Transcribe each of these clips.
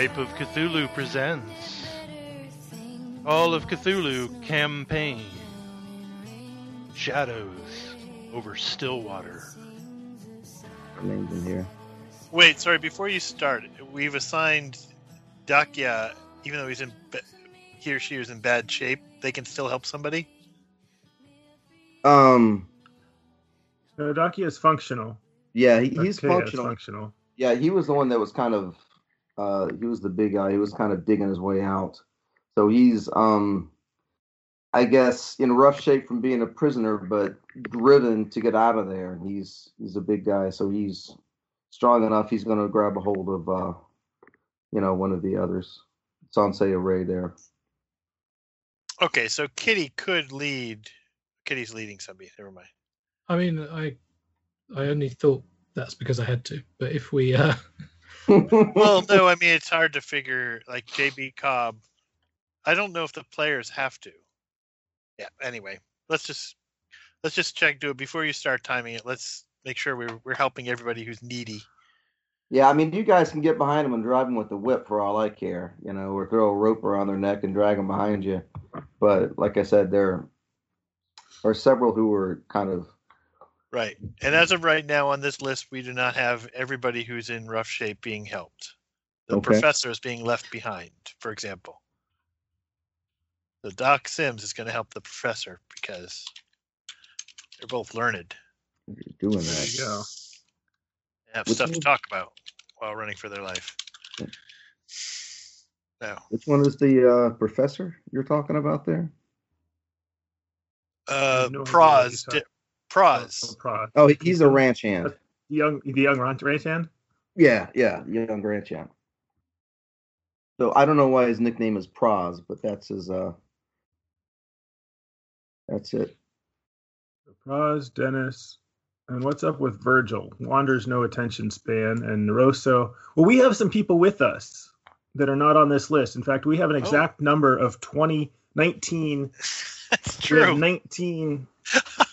Skype of Cthulhu presents Call of Cthulhu Campaign Shadows over Stillwater. Our names in here. Wait, sorry. Before you start, we've assigned Dakya, even though he's in he or she is in bad shape, they can still help somebody. Um, No, Daki is functional. yeah, he, he's functional. functional. Yeah, he was the one that was kind of, uh, he was the big guy. He was kind of digging his way out. So he's, um, I guess, in rough shape from being a prisoner, but driven to get out of there. And he's he's a big guy, so he's strong enough. He's going to grab a hold of, uh, you know, one of the others. Sansei Array there. Okay, so Kitty could lead. Kitty's leading somebody. Never mind. I mean, I I only thought that's because I had to. But if we, uh, Well, no, I mean it's hard to figure. Like JB Cobb, I don't know if the players have to. Yeah. Anyway, let's just let's just check. Do it before you start timing it. Let's make sure we're we're helping everybody who's needy. Yeah, I mean, you guys can get behind them and drive them with the whip for all I care, you know, or throw a rope around their neck and drag them behind you. But like I said, there are several who were kind of Right. And as of right now on this list, we do not have everybody who's in rough shape being helped. The Okay. professor is being left behind, for example. So Doc Sims is going to help the professor because they're both learned. doing There that. you go. They have Which stuff to one? talk about while running for their life. No. Which one is the uh, professor you're talking about there? Uh, no idea Praz. He's Di- talking- Praz. Oh, Prod. Oh, he- he's a ranch hand. The young, the young ranch ranch hand. Yeah, yeah, young ranch hand. So I don't know why his nickname is Praz, but that's his. uh That's it. Praz, Dennis, and what's up with Virgil? Wanders no attention span, and Neroso. Well, we have some people with us that are not on this list. In fact, we have an exact number of 20, 19 That's We have true. 19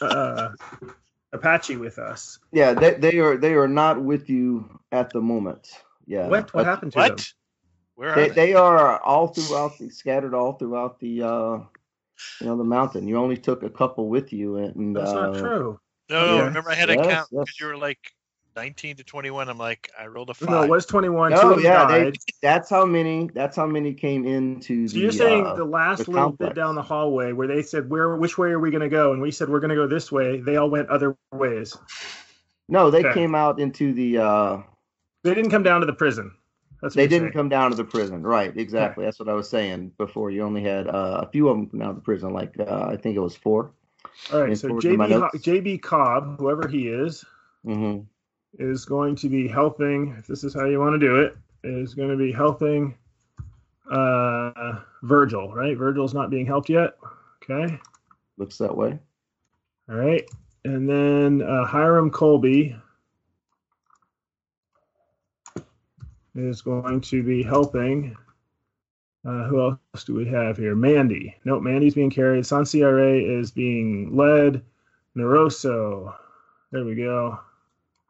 uh, Apache with us. Yeah, they they are they are not with you at the moment. Yeah. What what happened to them? What? Where are They they? they are all throughout the scattered all throughout the uh you know the mountain. You only took a couple with you and That's uh, not true. No, no. Yeah. Remember, I had a count because yes. you were like 19 to 21. I'm like, I rolled a five. No, it was 21. Two No, yeah, they, that's how many that's how many came into So the you're saying uh, the last the little complex. bit down the hallway where they said, "Where, which way are we going to go?" and we said, "We're going to go this way." They all went other ways. No, they Okay. came out into the uh They didn't come down to the prison. That's they didn't saying. come down to the prison. Right, exactly. That's what I was saying before. You only had uh, a few of them come down to the prison, like uh, I think it was four. All right. and So forward to my JB Ho- JB Cobb, whoever he is, hmm is going to be helping. If this is how you want to do it, is going to be helping uh, Virgil. Right? Virgil's not being helped yet. Okay. Looks that way. All right. And then uh, Hiram Colby is going to be helping. Uh, who else do we have here? Mandy. Nope, Mandy's being carried. Sanciare is being led. Neroso. There we go.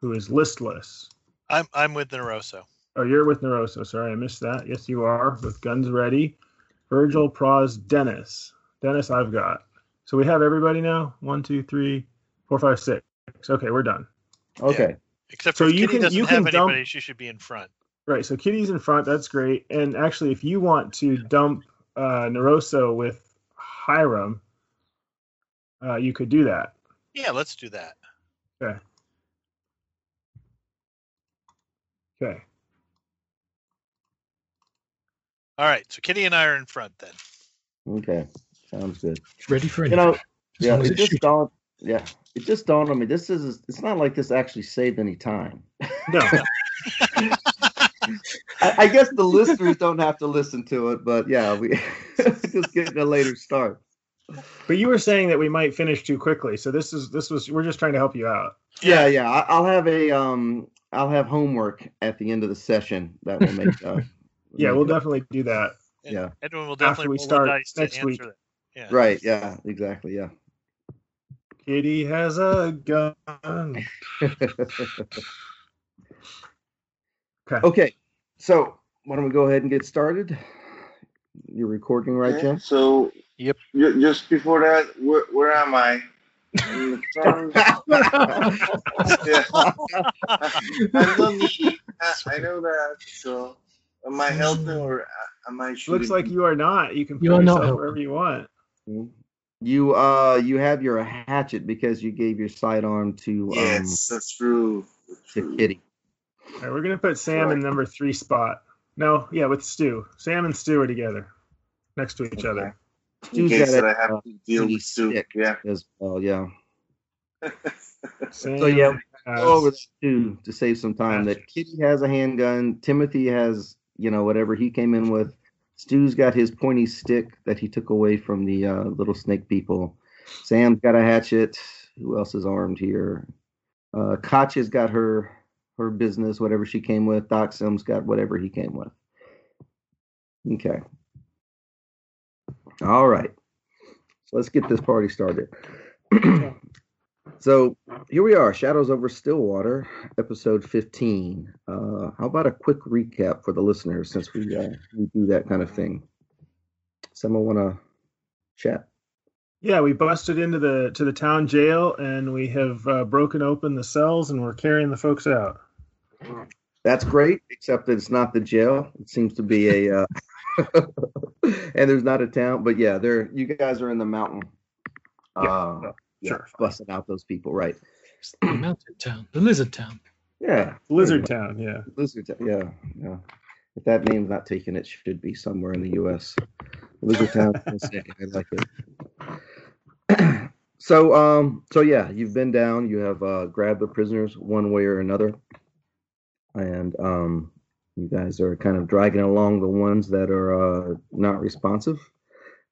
Who is listless. I'm I'm with Neroso. Oh, you're with Neroso. Sorry, I missed that. Yes, you are with guns ready. Virgil, Praz, Dennis. Dennis, I've got. So we have everybody now. One, two, three, four, five, six. Okay, we're done. Okay. Except So you Kitty can- doesn't you have can dump- anybody, she should be in front. Right. So Kitty's in front. That's great. And actually, if you want to dump uh, Neroso with Hiram, uh, you could do that. Yeah, let's do that. Okay. Okay. All right, so Kitty and I are in front then. Okay. Sounds good. ready for it? You know, as yeah, it just shooting. dawned. Yeah, it just dawned on me. This is. It's not like this actually saved any time. No. I, I guess the listeners don't have to listen to it, but yeah, we just getting a later start. but you were saying that we might finish too quickly. So this is this was we're just trying to help you out. Yeah, yeah. I, I'll have a um. I'll have homework at the end of the session that will make. Uh, Yeah, make we'll it- definitely do that. And Yeah. Edwin will definitely After definitely we roll start dice next answer week. Yeah. Right. Yeah. Exactly. Yeah. Kitty has a gun. Okay. Okay, so why don't we go ahead and get started? You're recording, right, Okay, Jim? So, Yep. ju- just before that, where, where am I? In the front? yeah. I'm not needy. I, I know that. So, am I helping or uh, am I shooting? Looks like you are not. You can put You are not yourself helping. wherever you want. You uh you have your hatchet because you gave your sidearm to Yes, that's true. That's um to true. Kitty. All right, we're gonna put Sam in number three spot. No, yeah, with Stu. Sam and Stu are together, next to each other. In Stu's case got that I a, have uh, to deal pretty with Stu. stick. Yeah. as well, yeah. So yeah, has- go over that too to save some time. That Kitty has a handgun. Timothy has, you know, whatever he came in with. Stu's got his pointy stick that he took away from the uh, little snake people. Sam's got a hatchet. Who else is armed here? Uh, Katya's got her her business, whatever she came with. Doc Sims got whatever he came with. Okay. All right. So let's get this party started. so here we are, Shadows over Stillwater, episode 15. Uh, how about a quick recap for the listeners since we uh, we do that kind of thing? Someone want to chat? Yeah, we busted into the to the town jail and we have uh, broken open the cells and we're carrying the folks out. That's great, except that it's not the jail. It seems to be a, uh, and there's not a town. But yeah, they're you guys are in the mountain. Yeah, Uh, yeah, sure. busting out those people, right? the mountain town, the lizard town. Yeah, Lizard Town, yeah. Lizard Town. Yeah, yeah. If that name's not taken, it should be somewhere in the U.S. Lizard Town. I like it. so, um, so yeah, you've been down. You have uh, grabbed the prisoners one way or another, and um, you guys are kind of dragging along the ones that are uh, not responsive.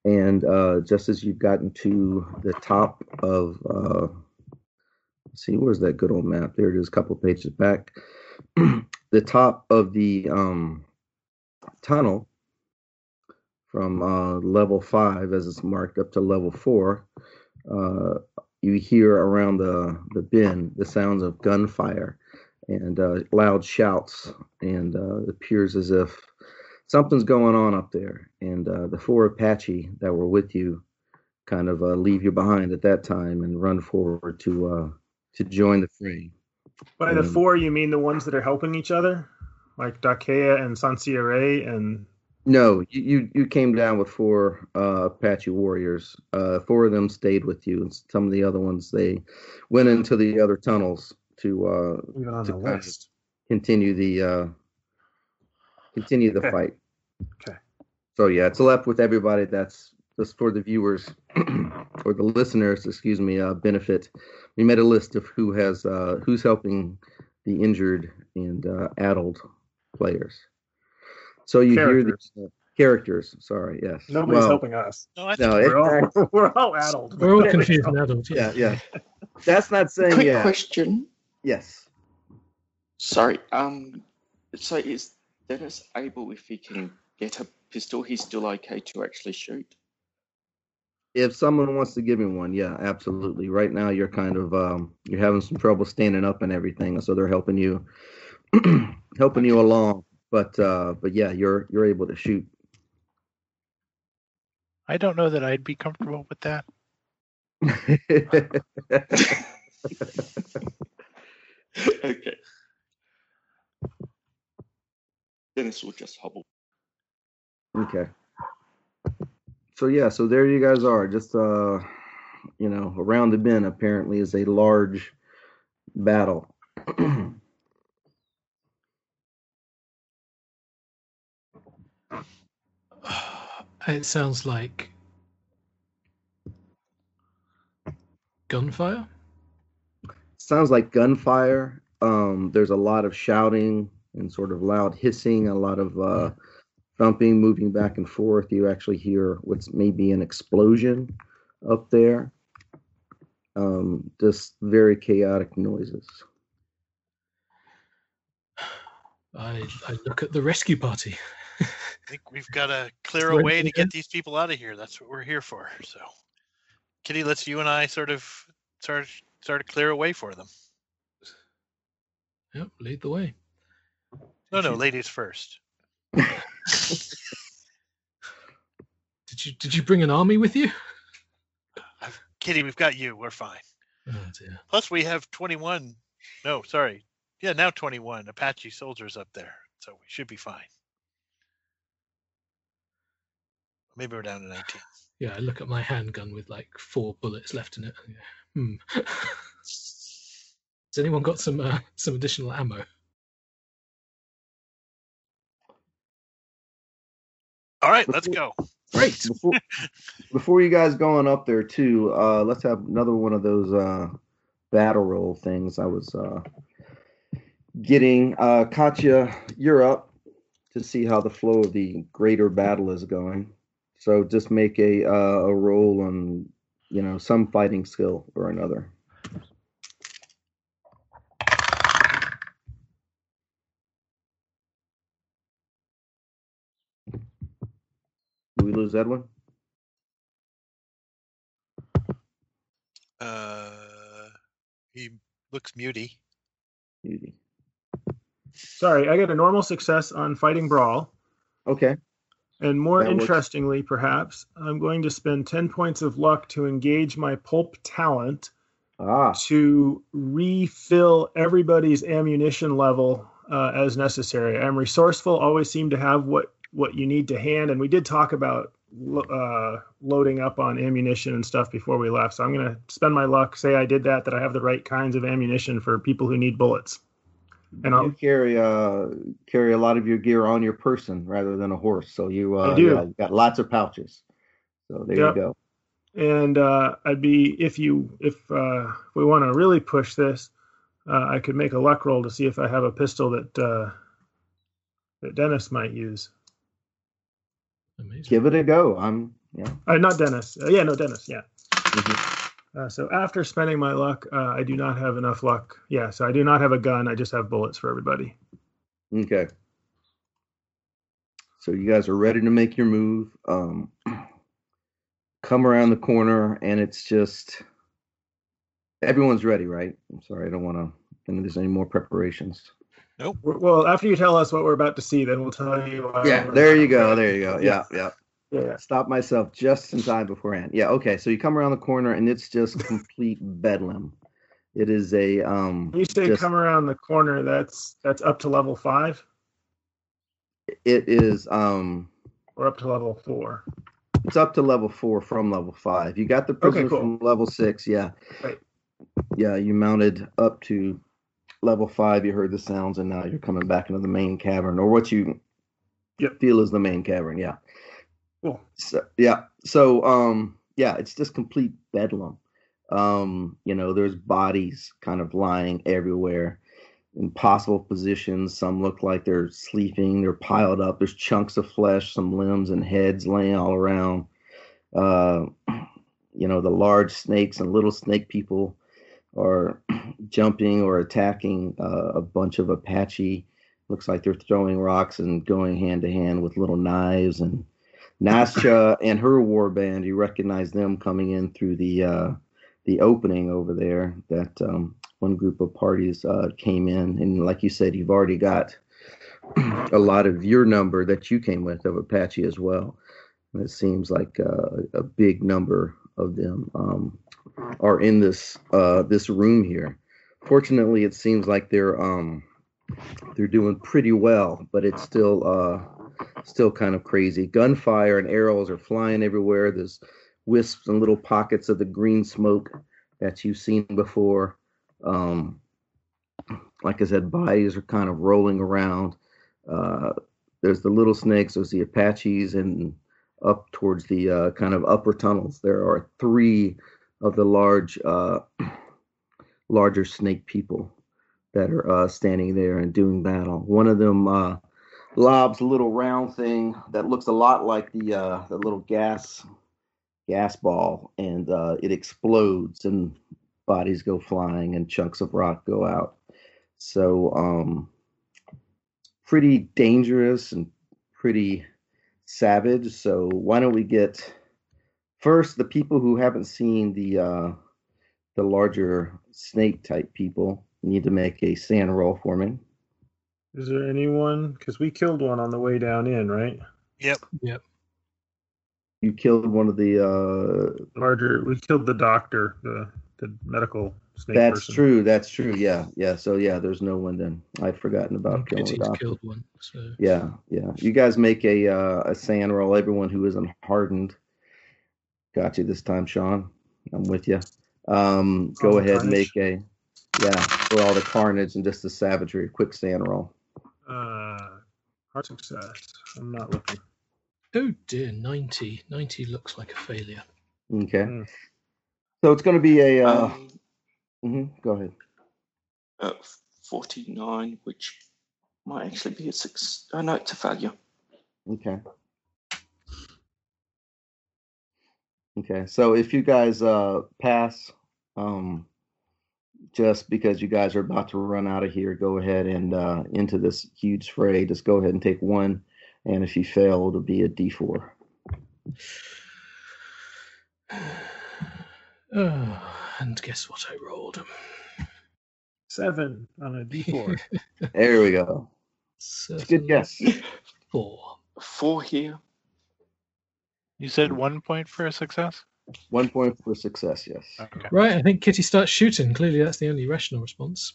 And uh, just as you've gotten to the top of, uh, see, where's that good old map? There it is, a couple pages back. the top of the um, tunnel from uh, level five, as it's marked up to level four, uh, you hear around the the bin the sounds of gunfire and uh, loud shouts, and uh, it appears as if something's going on up there. And uh, the four Apache that were with you kind of uh, leave you behind at that time and run forward to uh, to join the fray. By the Um, four, you mean the ones that are helping each other, like Dakea and Sansire and No, you, you you came down with four uh, Apache warriors. Uh, four of them stayed with you, and some of the other ones they went into the other tunnels to uh, even on To the kind of- list. continue the uh, continue the Okay. fight. Okay. So yeah, it's left with everybody. That's just for the viewers or the listeners, excuse me, uh, benefit. We made a list of who has uh, who's helping the injured and uh, addled players. So you hear the uh, characters. Sorry, yes. Nobody's Well, helping us. No, I No, We're all, we're all addled. We're all confused and adults. yeah, yeah. That's not saying Quick yeah. question. Yes. Sorry. Um. So is Dennis able, if he can get a pistol, he's still okay to actually shoot? if someone wants to give him one, yeah, absolutely. Right now, you're kind of um, you're having some trouble standing up and everything, so they're helping you, helping you along. But uh, but yeah, you're you're able to shoot. I don't know that I'd be comfortable with that. okay. Then Dennis will just hobble. okay. So yeah, so there you guys are. Just uh, you know, around the bend apparently is a large battle. It sounds like gunfire. Sounds like gunfire. Um, there's a lot of shouting and sort of loud hissing, a lot of uh, thumping, moving back and forth. You actually hear what's maybe an explosion up there. Um, just very chaotic noises. I, I look at the rescue party. I think we've got to clear a way to get these people out of here. That's what we're here for. So, Kitty, let's you and I sort of start start to clear a way for them. Yep, lead the way. No, no, ladies first. Did you did you bring an army with you? Kitty, we've got you. We're fine. Oh dear. Plus, we have 21. No, sorry. Yeah, now 21 Apache soldiers up there. So we should be fine. Maybe we're down to 19. Yeah, I look at my handgun with like four bullets left in it. Yeah. Hmm. Has anyone got some uh, some additional ammo? All right, let's go. Great. Before, before you guys going up there too, uh, let's have another one of those uh, battle roll things. I was uh, getting uh, Katya, you're up to see how the flow of the greater battle is going. So just make a uh, a roll on you know some fighting skill or another. Do we lose Edwin? Uh, he looks muty. Beauty. Sorry, I got a normal success on fighting brawl. Okay. And more That works. interestingly, perhaps, I'm going to spend 10 points of luck to engage my pulp talent Ah, to refill everybody's ammunition level uh, as necessary. I'm resourceful, always seem to have what, what you need to hand. And we did talk about uh, loading up on ammunition and stuff before we left. So I'm going to spend my luck, say I did that, that I have the right kinds of ammunition for people who need bullets. And I'll, you carry uh carry a lot of your gear on your person rather than a horse, so you uh I do. yeah, got lots of pouches. So there Yep. you go. and uh, I'd be if you if uh, we want to really push this, uh, I could make a luck roll to see if I have a pistol that uh, that Dennis might use. Amazing. Give it a go. I'm yeah. Uh, not Dennis. Uh, yeah, no Dennis. Yeah. Mhm. Uh, so after spending my luck, uh, I do not have enough luck. Yeah, so I do not have a gun. I just have bullets for everybody. Okay. So you guys are ready to make your move. Um, come around the corner, and it's just everyone's ready, right? I'm sorry, I don't want to think there's any more preparations. We're- Well, after you tell us what we're about to see, then we'll tell you. Yeah, there you go. There you go. Yeah, yeah. Yeah. Stop myself just in time beforehand. Yeah, okay. So you come around the corner, and it's just complete bedlam. It is a um. When you say just- come around the corner, that's that's up to level five It is um. or up to level four. It's up to level four from level five. You got the prisoners cool. from level six, yeah. Right. Yeah, you mounted up to level five. You heard the sounds, and now you're coming back into the main cavern, or what you Yep. feel is the main cavern. Yeah. So, yeah. So um, yeah, it's just complete bedlam. Um, you know, there's bodies kind of lying everywhere in possible positions. Some look like they're sleeping. They're piled up. There's chunks of flesh, some limbs and heads laying all around. Uh, you know, the large snakes and little snake people are jumping or attacking uh, a bunch of Apache. Looks like they're throwing rocks and going hand to hand with little knives. And Nascha and her war band, you recognize them coming in through the uh, the opening over there. That um, one group of parties uh, came in, and like you said, you've already got a lot of your number that you came with of Apache as well. And it seems like uh, a big number of them um, are in this uh, this room here. Fortunately, it seems like they're um, they're doing pretty well, but it's still uh, still kind of crazy. Gunfire and arrows are flying everywhere. There's wisps and little pockets of the green smoke that you've seen before. Um, like I said, bodies are kind of rolling around. Uh, there's the little snakes, there's the Apaches, and up towards the uh, kind of upper tunnels, there are three of the large, uh, larger snake people that are uh, standing there and doing battle. One of them uh, lobs a little round thing that looks a lot like the uh, the little gas gas ball, and uh, it explodes, and bodies go flying, and chunks of rock go out. So, um, pretty dangerous and pretty savage. So, why don't we get first the people who haven't seen the uh, the larger snake type people need to make a SAN roll for me. Is there anyone? Because we killed one on the way down in, right? Yep. Yep. You killed one of the. uh Larger. We killed the doctor, the the medical snake That's person. true. That's true. Yeah, yeah. So yeah, there's no one then. I'd forgotten about killing the doctor. killed one. So Yeah, yeah. You guys make a uh, a SAN roll. Everyone who isn't hardened. Got you this time, Sean. I'm with you. Um, go ahead and make a yeah for all the carnage and just the savagery. Quick SAN roll. Uh, hard success. I'm not looking. oh dear, 90. 90 looks like a failure. Okay. Hmm. So it's going to be a. Uh, Um, mhm, Go ahead. uh, 49, which might actually be a six. Oh, no, it's a failure. Okay. Okay. So if you guys uh pass, um, just because you guys are about to run out of here, go ahead and uh into this huge fray. Just go ahead and take one, and if you fail, it'll be a D four. Oh, and guess what I rolled? Seven on a D4. There we go. It's a good guess. Four. Four here. You said one point for a success? One point for success. Yes. Okay. Right, I think Kitty starts shooting. Clearly, that's the only rational response.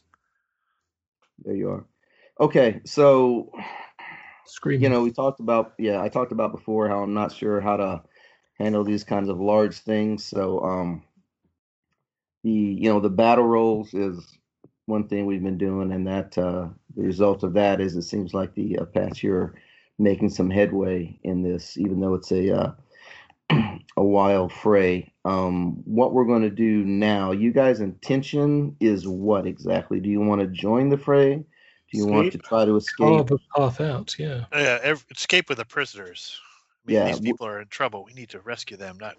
There you are. Okay. So Screaming. you know, we talked about yeah, I talked about before how I'm not sure how to handle these kinds of large things. So um the you know the battle rolls is one thing we've been doing, and that uh, the result of that is it seems like the Apache are making some headway in this, even though it's a uh, a wild fray. Um, what we're going to do now, you guys' intention is what exactly? Do you want to join the fray? Do you want to try to escape? Carve a path out, yeah. Yeah, ev- escape with the prisoners. I mean, Yeah, these people are in trouble. We need to rescue them. Not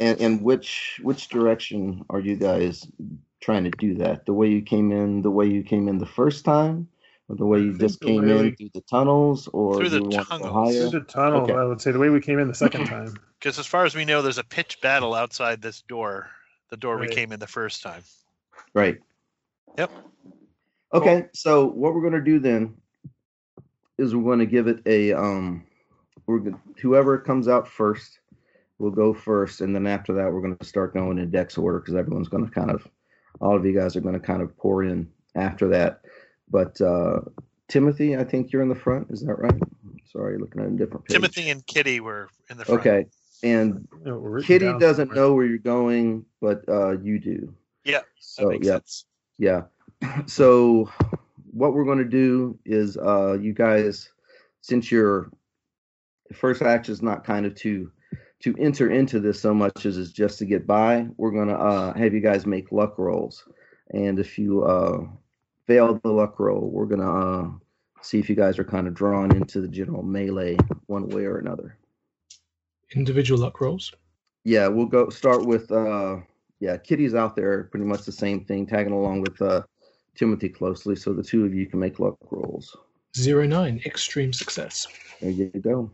And and which which direction are you guys trying to do that? The way you came in, the way you came in the first time, or the way you just came way in through the tunnels, or Through the you want to go tunnels. Through the tunnel, Okay. I would say the way we came in the second time. because, as far as we know, there's a pitched battle outside this door. The door we came in the first time. Right. Yep. Okay, so what we're going to do then is we're going to give it a um, we're gonna, whoever comes out first will go first, and then after that we're going to start going in dex order because everyone's going to kind of, all of you guys are going to kind of pour in after that. But uh, Timothy, I think you're in the front. Is that right? Sorry, looking at a different page. Timothy and Kitty were in the front. Okay, and You know, we're written Kitty doesn't somewhere. know where you're going, but uh, you do. Yeah, That So makes yeah, sense. yeah. So what we're going to do is uh you guys since your first action is not kind of to to enter into this so much as is just to get by, we're going to uh have you guys make luck rolls. And if you uh fail the luck roll, we're going to uh see if you guys are kind of drawn into the general melee one way or another. Individual luck rolls. Yeah, we'll go start with uh yeah, Kitty's out there pretty much the same thing, tagging along with uh Timothy closely, so the two of you can make luck rolls. Zero nine, extreme success. There you go.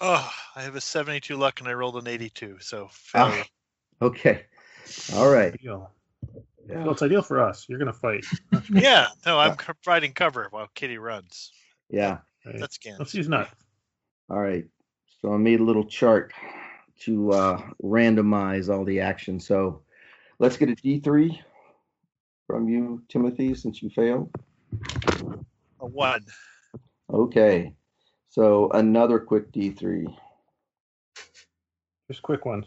Oh, I have a 72 luck and I rolled an 82. So Ah. Okay. All right. Ideal. Well, it's ideal for us. You're gonna fight. yeah, no, I'm providing cover while Kitty runs. Yeah. Right? That's scans. Let's use nuts. All right. So I made a little chart to uh randomize all the action. So let's get a D3 from you, Timothy, since you failed. A one. Okay. So another quick D3. Just quick ones.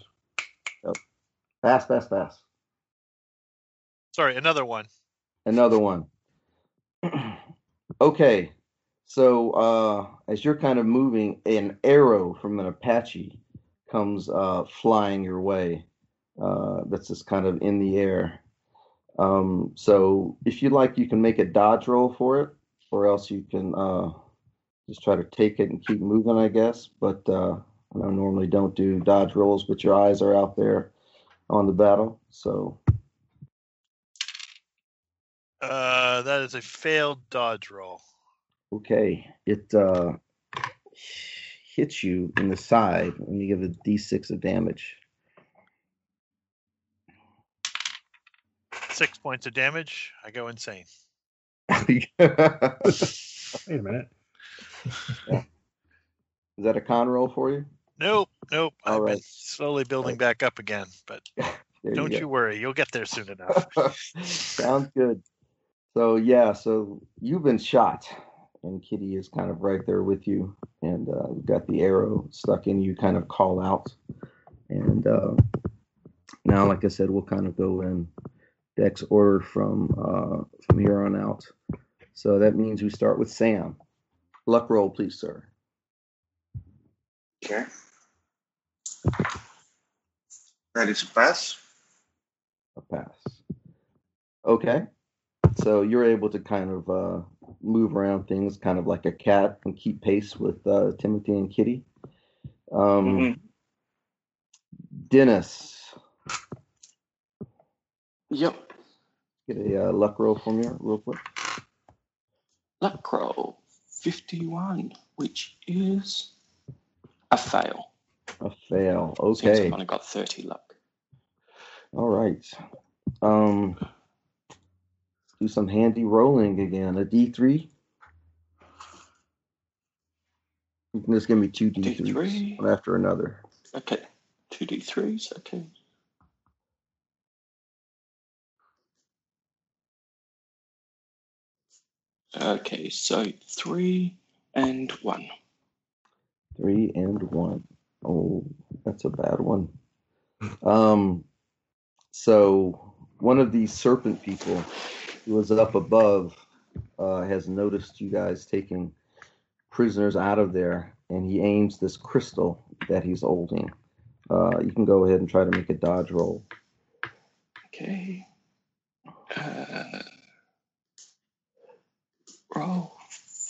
Fast, fast, fast. Sorry, another one. another one. okay, so uh, as you're kind of moving, an arrow from an Apache comes uh, flying your way. Uh, that's just kind of in the air. Um, so if you like, you can make a dodge roll for it, or else you can uh, just try to take it and keep moving, I guess. But uh, I normally don't do dodge rolls, but your eyes are out there on the battle, so Uh, that is a failed dodge roll. Okay, it uh, hits you in the side and you give a d6 of damage. Six points of damage. I go insane. Wait a minute. Is that a con roll for you? Nope, nope. All I've been slowly building back up again, but don't go. you worry, you'll get there soon enough. Sounds good. So yeah, so you've been shot, and Kitty is kind of right there with you, and uh, you've got the arrow stuck in you. Kind of call out, and uh, now, like I said, we'll kind of go in Dex order from uh, from here on out. So that means we start with Sam. Luck roll, please, sir. Okay. That is a pass. A pass. Okay. So you're able to kind of uh, move around things kind of like a cat and keep pace with uh, Timothy and Kitty. Um, Mhm. Dennis, Yep. get a uh, luck roll from you real quick. Luck roll 51, which is a fail. A fail. Okay. I've only got 30 luck. All right. Um, do some handy rolling again. A D3. You can just give me two D3s D3. one after another. Okay. 2d3s. Okay. Okay, so three and one. Three and one. Oh, that's a bad one. Um, so one of these serpent people who was up above uh, has noticed you guys taking prisoners out of there, and he aims this crystal that he's holding. Uh, you can go ahead and try to make a dodge roll. Okay. Uh, roll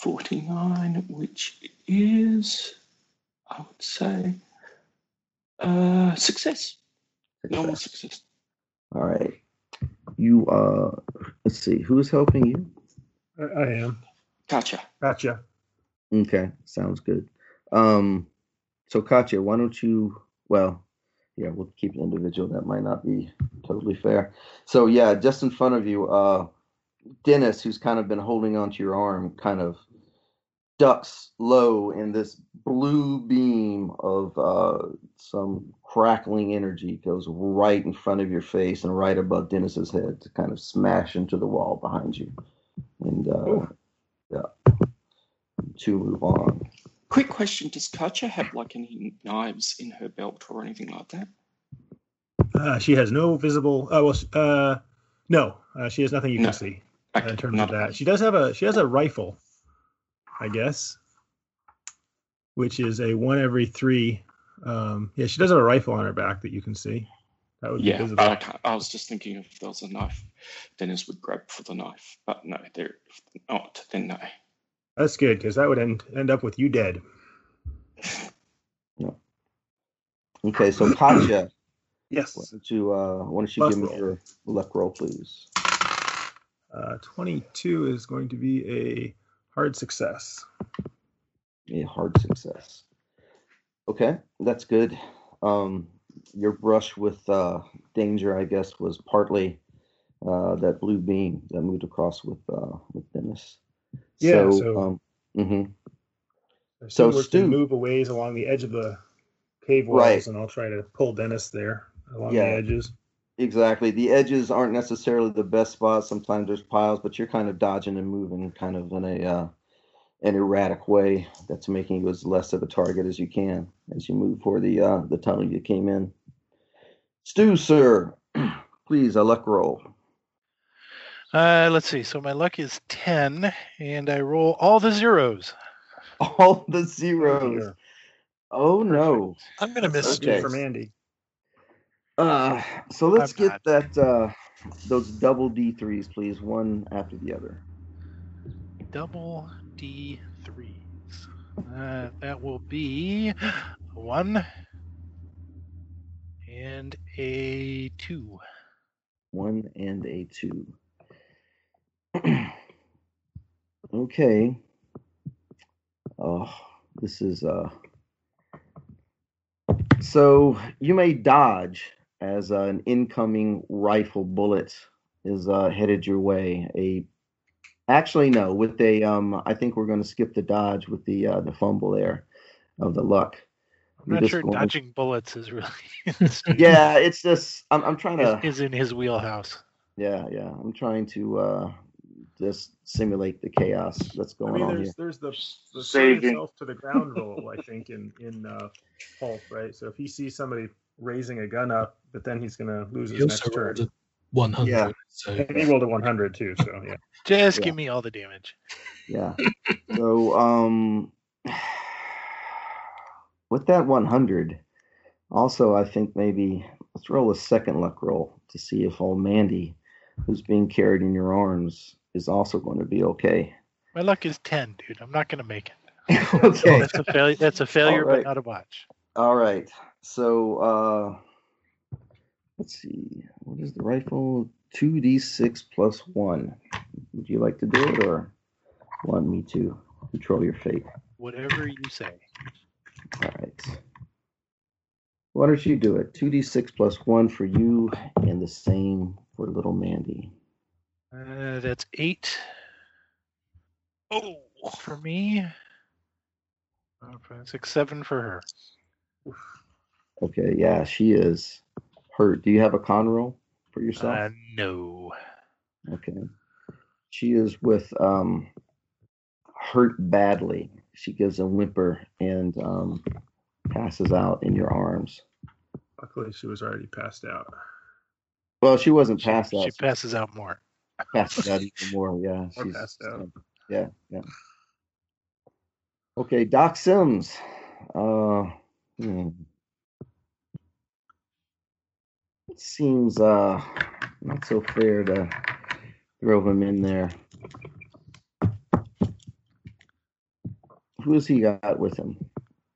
49, which is, I would say, uh, success. Normal success. All right. You uh, let's see, who's helping you? I, I am. Gotcha. Gotcha. Okay, sounds good. Um, so Katya, why don't you? Well, yeah, we'll keep it individual. That might not be totally fair. So yeah, just in front of you, uh, Dennis, who's kind of been holding onto your arm, kind of ducks low, in this blue beam of uh, some crackling energy goes right in front of your face and right above Dennis's head to kind of smash into the wall behind you. And uh, yeah, to move on. Quick question Does Katja have like any knives in her belt or anything like that? Uh, she has no visible. Uh, well, uh, no, uh, she has nothing you No. can see uh, Okay, in terms not of that. She does have a. She has a rifle, I guess, which is a one every three. Um, yeah, she does have a rifle on her back that you can see. That would be Yeah, visible. I, I was just thinking if there was a knife, Dennis would grab for the knife. But no, there if not, then no. That's good because that would end end up with you dead. No. Okay, so Katya, Yes. why don't you, uh, why don't you Luck give me your luck roll, please? Uh, Twenty-two is going to be a hard success. A hard success. Okay, that's good. Um, your brush with uh, danger, I guess, was partly uh, that blue beam that moved across with uh, with Dennis. Yeah, So, so- um, mhm. So Stu- move a ways along the edge of the cave walls, Right. and I'll try to pull Dennis there along Yeah. the edges. Exactly. The edges aren't necessarily the best spots. Sometimes there's piles, but you're kind of dodging and moving kind of in a uh, an erratic way that's making you as less of a target as you can as you move for the uh, the tunnel you came in. Stu, sir, please a luck roll. Uh, let's see. So my luck is 10, and I roll all the zeros. All the zeros. Here. Oh no. I'm gonna miss Okay. Stu. From Andy. Uh, so let's I'm get that uh, those double D threes, please, one after the other. Double D3s. Uh, that will be a 1 and a 2. One and a two. okay. Oh, this is uh. So you may dodge as an incoming rifle bullet is uh, headed your way. A Actually, no. With a, um, I think we're going to skip the dodge with the uh, the fumble there of the luck. I'm not sure going- dodging bullets is really Yeah, it's just I'm I'm trying to. is, is in his wheelhouse. Yeah, yeah. I'm trying to uh, just simulate the chaos that's I going mean, on there's here. there's the, the throw Saving. yourself to the ground roll, I think, in in uh, Pulp, right? So if he sees somebody raising a gun up, but then he's gonna lose his He next also turn. Rolled a 100. Yeah. So And he rolled a 100 too, so yeah. Just Yeah. give me all the damage. Yeah. so um, with that 100, also I think maybe let's roll a second luck roll to see if old Mandy, who's being carried in your arms, is also going to be okay. My luck is ten, dude. I'm not gonna make it. okay. That's a failure. That's a failure, right. but not a watch. All right. So uh let's see. What is the rifle? 2d6 plus 1. Would you like to do it or want me to control your fate? Whatever you say. All right. Why don't you do it? 2d6 plus 1 for you and the same for little Mandy. Uh, that's eight Oh, for me. Uh, seven for her. Okay, yeah, she is hurt. Do you have a con roll for yourself? Uh, no. Okay. She is with um hurt badly. She gives a whimper and um passes out in your arms. Luckily, she was already passed out. Well, she wasn't She, passed out. she passes out more. Passes out even more. Yeah, Or she's passed out. Yeah, yeah. Okay, Doc Sims. Uh, hmm. It seems uh not so fair to throw him in there. Who has he got with him?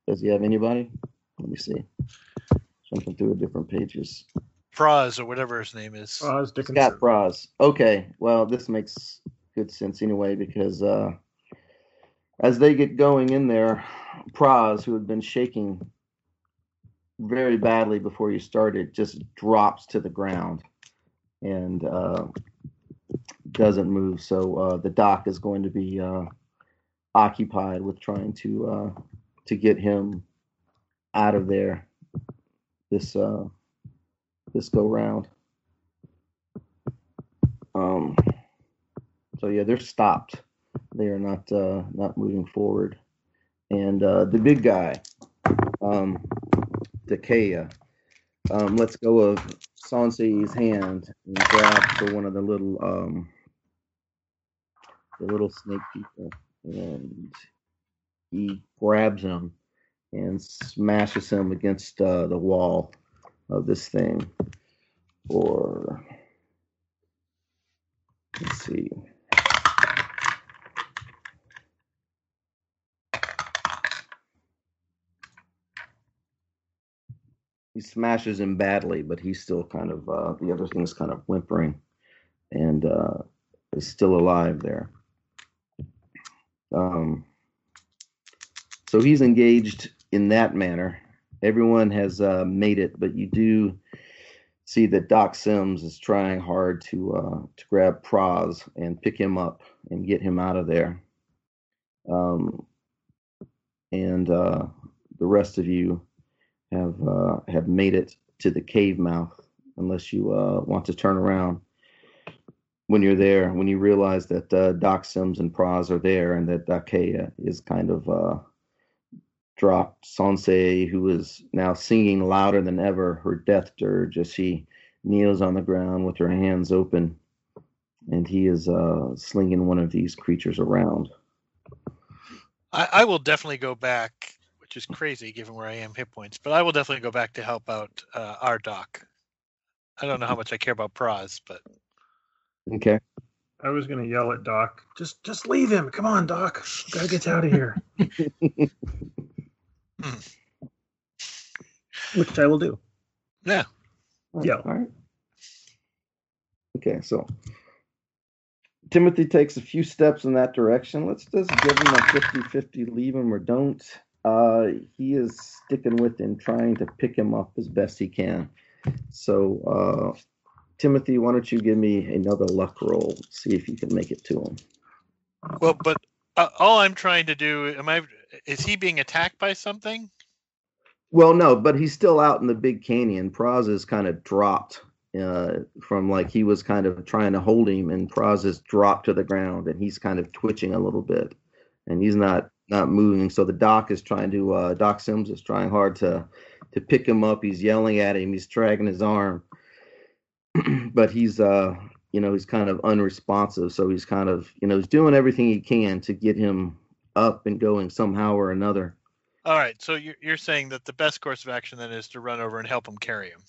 Does he have anybody? Let me see. Jumping through the different pages. Froz or whatever his name is. Oz Dickinson. Scott Braz. Okay, well, this makes good sense anyway because uh, as they get going in there, Praz, who had been shaking very badly before you started, just drops to the ground and uh, doesn't move. So uh, the doc is going to be uh, occupied with trying to uh, to get him out of there this uh, this go round. Um, so yeah, they're stopped. They are not uh, not moving forward. And uh, the big guy, um, Takea, um, lets go of Sansei's hand and grabs for one of the little um, the little snake people, and he grabs him and smashes him against uh, the wall of this thing. Or let's see. He smashes him badly, but he's still kind of uh, the other thing's kind of whimpering, and uh, is still alive there. Um, so he's engaged in that manner. Everyone has uh, made it, but you do see that Doc Sims is trying hard to uh, to grab Praz and pick him up and get him out of there. Um, and uh, the rest of you have uh, have made it to the cave mouth, unless you uh, want to turn around when you're there. When you realize that uh, Doc Sims and Praz are there, and that Dakea is kind of uh, dropped Sansei, who is now singing louder than ever her death dirge as she kneels on the ground with her hands open, and he is uh, slinging one of these creatures around. I, I will definitely go back, which is crazy given where I am hit points, but I will definitely go back to help out uh, our doc. I don't know how much I care about Praz, but Okay. I was gonna yell at Doc. Just just leave him. Come on, Doc. Gotta get out of here. Which I will do. yeah, Yeah. All right. Okay, so Timothy takes a few steps in that direction. Let's just give him a 50 50, leave him or don't. Uh, he is sticking with him, trying to pick him up as best he can. So, uh, Timothy, why don't you give me another luck roll? See if you can make it to him. Well, but uh, all I'm trying to do am I is he being attacked by something? Well, no, but he's still out in the big canyon. Praz is kind of dropped uh, from like he was kind of trying to hold him, and Praz is dropped to the ground, and he's kind of twitching a little bit, and he's not not moving. So the doc is trying to uh, Doc Sims is trying hard to to pick him up. He's yelling at him. He's dragging his arm, but he's uh you know he's kind of unresponsive. So he's kind of you know he's doing everything he can to get him up and going somehow or another. All right, so you're you're saying that the best course of action then is to run over and help him carry him.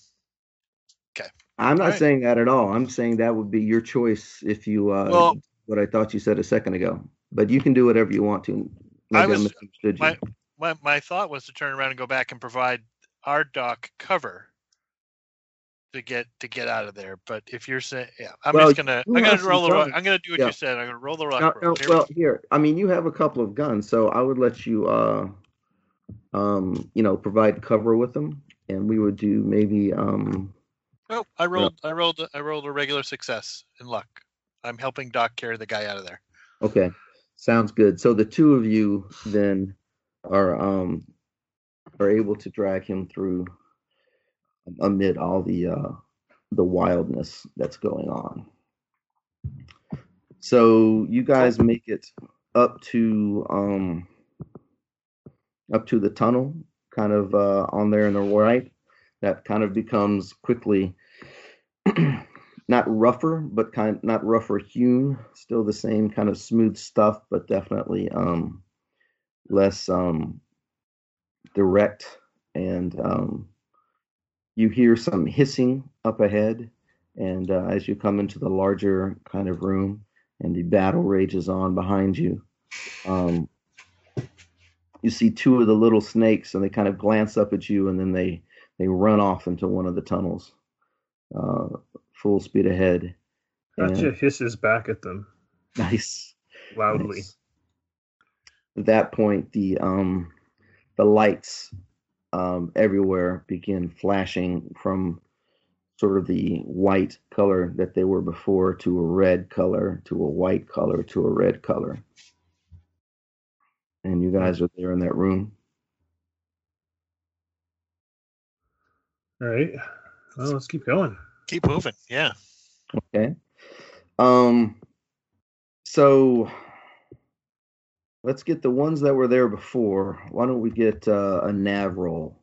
Okay. I'm not Alright. saying that at all. I'm saying that would be your choice if you uh Well- what I thought you said a second ago. But you can do whatever you want to. I Maybe was- misunderstood you. My my my thought was to turn around and go back and provide our doc cover to get to get out of there. But if you're saying, yeah, I'm Well, just gonna I'm gonna roll the rock. I'm gonna do what Yeah. you said. I'm gonna roll the rock. No, roll. no, Here- well, here, I mean, you have a couple of guns, so I would let you, uh, um, you know, provide cover with them, and we would do maybe, um, oh, I rolled I rolled I rolled a regular success in luck. I'm helping Doc carry the guy out of there. okay, sounds good. So the two of you then are, um, are able to drag him through amid all the, uh, the wildness that's going on. So you guys make it up to, um, up to the tunnel, kind of uh, on there in the right. That kind of becomes quickly not rougher, but kind of not rougher hewn. Still the same kind of smooth stuff, but definitely um, less um, direct. And um, you hear some hissing up ahead, and uh, as you come into the larger kind of room, and the battle rages on behind you. Um, you see two of the little snakes and they kind of glance up at you and then they they run off into one of the tunnels uh, full speed ahead Gotcha And- hisses back at them nice loudly. nice. at that point the um the lights um everywhere begin flashing from sort of the white color that they were before to a red color to a white color to a red color and you guys are there in that room All right. Well, let's keep going. Keep moving. Yeah. Okay. Um. So let's get the ones that were there before. Why don't we get uh, a nav roll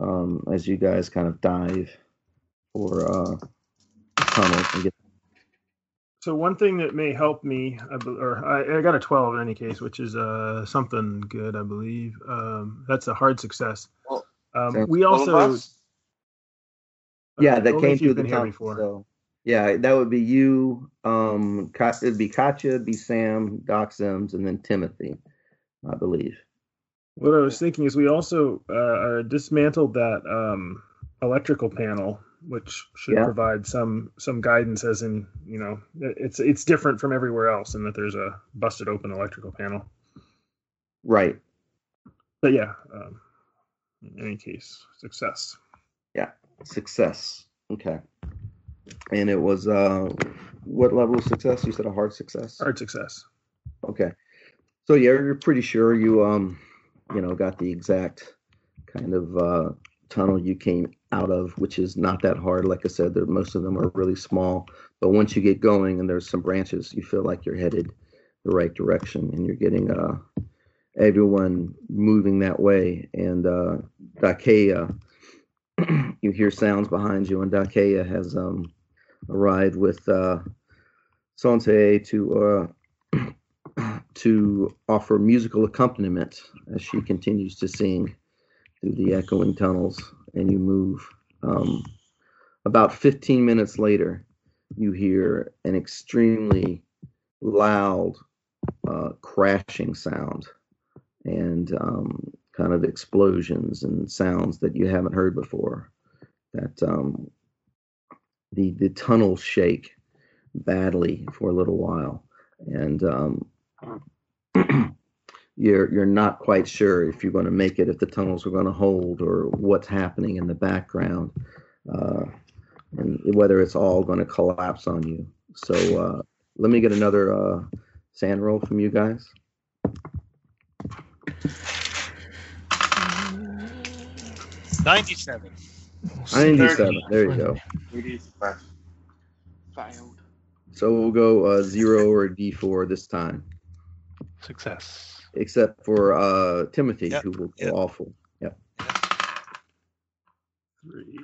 um, as you guys kind of dive for uh, tunnels and get. So one thing that may help me, I bel- or I, I got a 12 in any case, which is uh, something good, I believe. Um, that's a hard success. Well, Um, we also, us? Yeah, that came through the been here tunnel. before. So yeah, that would be you. Um, it'd be Katya, it'd be Sam, Doc Sims, and then Timothy, I believe. What I was thinking is we also uh, are dismantled that um, electrical panel, which should Yeah. provide some some guidance, as in you know it's it's different from everywhere else, in that there's a busted open electrical panel. Right. But yeah, um, in any case, success. Success. Okay. And it was uh, what level of success? You said a hard success. Hard success. Okay. So yeah, you're pretty sure you um, you know, got the exact kind of uh, tunnel you came out of, which is not that hard. Like I said, most of them are really small, but once you get going and there's some branches, you feel like you're headed the right direction, and you're getting uh, everyone moving that way. And uh, Dakea, you hear sounds behind you, and Dakea has um, arrived with uh, Sonsei to uh, to offer musical accompaniment as she continues to sing through the echoing tunnels, and you move. Um, about 15 minutes later, you hear an extremely loud uh, crashing sound and um, kind of explosions and sounds that you haven't heard before. That um, the the tunnels shake badly for a little while, and um, you're you're not quite sure if you're going to make it, if the tunnels are going to hold, or what's happening in the background, uh, and whether it's all going to collapse on you. So uh, let me get another uh, SAN roll from you guys. Ninety-seven. 97. There you go. It is. Failed. So we'll go uh, zero or D4 this time, Success. except for uh, Timothy, Yep, who will go yep. awful. Yep. Three.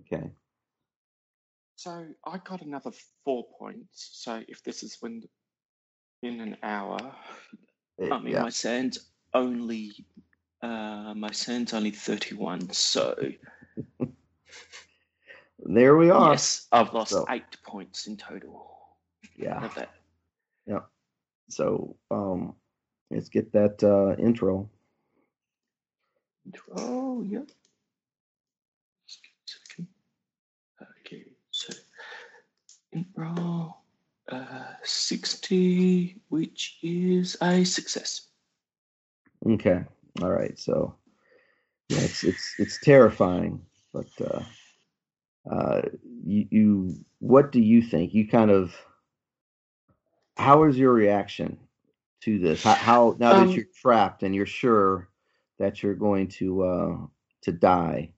Okay. So I got another four points. So if this is when in an hour, Eh, I mean yeah. my SAN's only uh my son's only thirty one. So There we are. yes, I've lost So- eight points in total. Yeah. That. So um, let's get that uh, INT roll. Oh yeah. Okay, so INT roll uh sixty, which is a success. Okay. All right. So yeah, it's it's it's terrifying, but uh, uh, you, you what do you think? You kind of how is your reaction to this? How, how now Um, that you're trapped and you're sure that you're going to uh, to die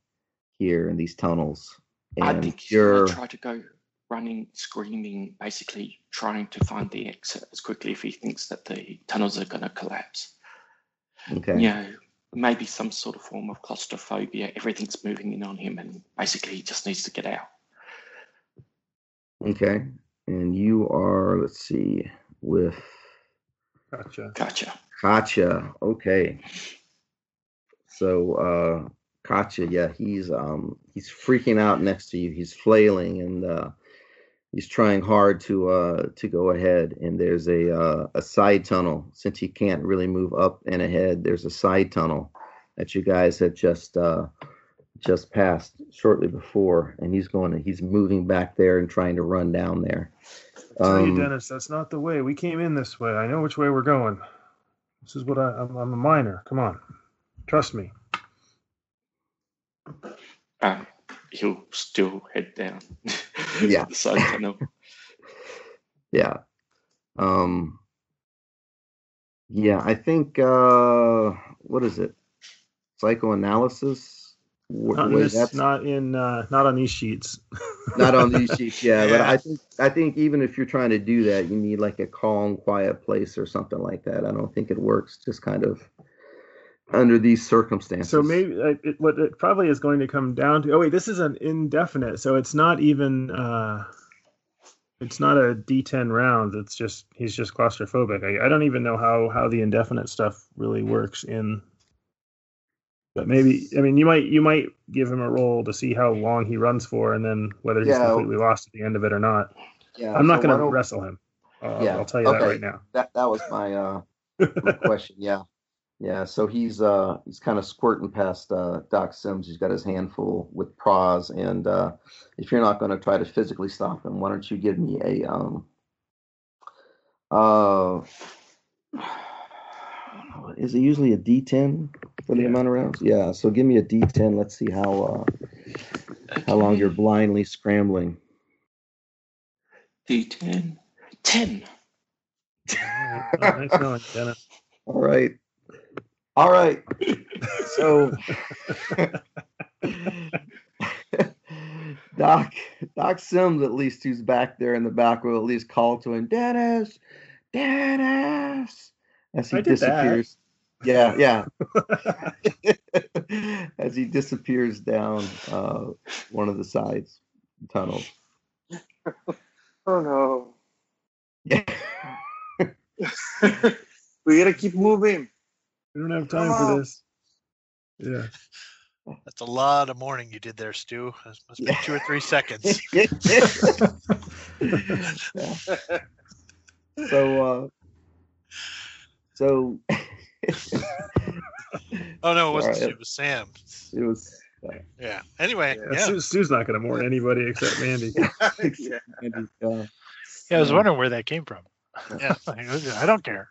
here in these tunnels, and I think you're gonna try to go running, screaming, basically trying to find the exit as quickly if he thinks that the tunnels are gonna collapse. Okay. You know, maybe some sort of form of claustrophobia. Everything's moving in on him, and basically he just needs to get out. Okay. And you are let's see with Gotcha. Gotcha. Katya. Okay. So uh Katya, yeah, he's um he's freaking out next to you. He's flailing and uh he's trying hard to uh to go ahead and there's a uh, a side tunnel since he can't really move up and ahead. There's a side tunnel that you guys had just uh just passed shortly before and he's going to he's moving back there and trying to run down there. tell you, Um, Dennis, that's not the way. We came in this way. I know which way we're going. This is what I, I'm, I'm a miner. Come on. Trust me. Um, he'll still head down. Yeah. the side tunnel. Yeah. Um Yeah, I think uh what is it? Psychoanalysis? Wh- Not in, wait, this, that's not in uh, not on these sheets. not on these sheets, yeah, but I think I think even if you're trying to do that, you need like a calm, quiet place or something like that. I don't think it works just kind of under these circumstances. So maybe uh, it, what it probably is going to come down to. Oh wait, this is an indefinite, so it's not even. Uh, it's not a D10 round. It's just he's just claustrophobic. I, I don't even know how how the indefinite stuff really works in. But maybe I mean you might you might give him a roll to see how long he runs for, and then whether he's Yeah. completely lost at the end of it or not. yeah, I'm not so going to wrestle him. Uh, Yeah, I'll tell you that okay. right now. that that was my uh my question. Yeah, yeah. So he's uh he's kind of squirting past uh Doc Sims. He's got his handful with Praz, and uh if you're not going to try to physically stop him, why don't you give me a um uh is it usually a D10 for the Yeah. amount of rounds? Yeah. So give me a D10. Let's see how uh how long you're blindly scrambling. D10. 10. nice knowing, Dennis. All right. All right. So Doc Doc Sims at least who's back there in the back will at least call to him, Dennis, Dennis as he I did that. disappears. Yeah, yeah. as he disappears down uh, one of the sides tunnels. Oh no. Yeah. we gotta keep moving. We don't have time for this. Yeah. That's a lot of mourning you did there, Stu. That must be two or three seconds. Yeah. So uh so Oh no, it wasn't. Alright. Stu, It was Sam. it was Yeah. Anyway, Yeah, yeah. Stu, Stu's not going to mourn anybody except Mandy. yeah. Andy, uh, Yeah, I was wondering where that came from. Yeah, I don't care.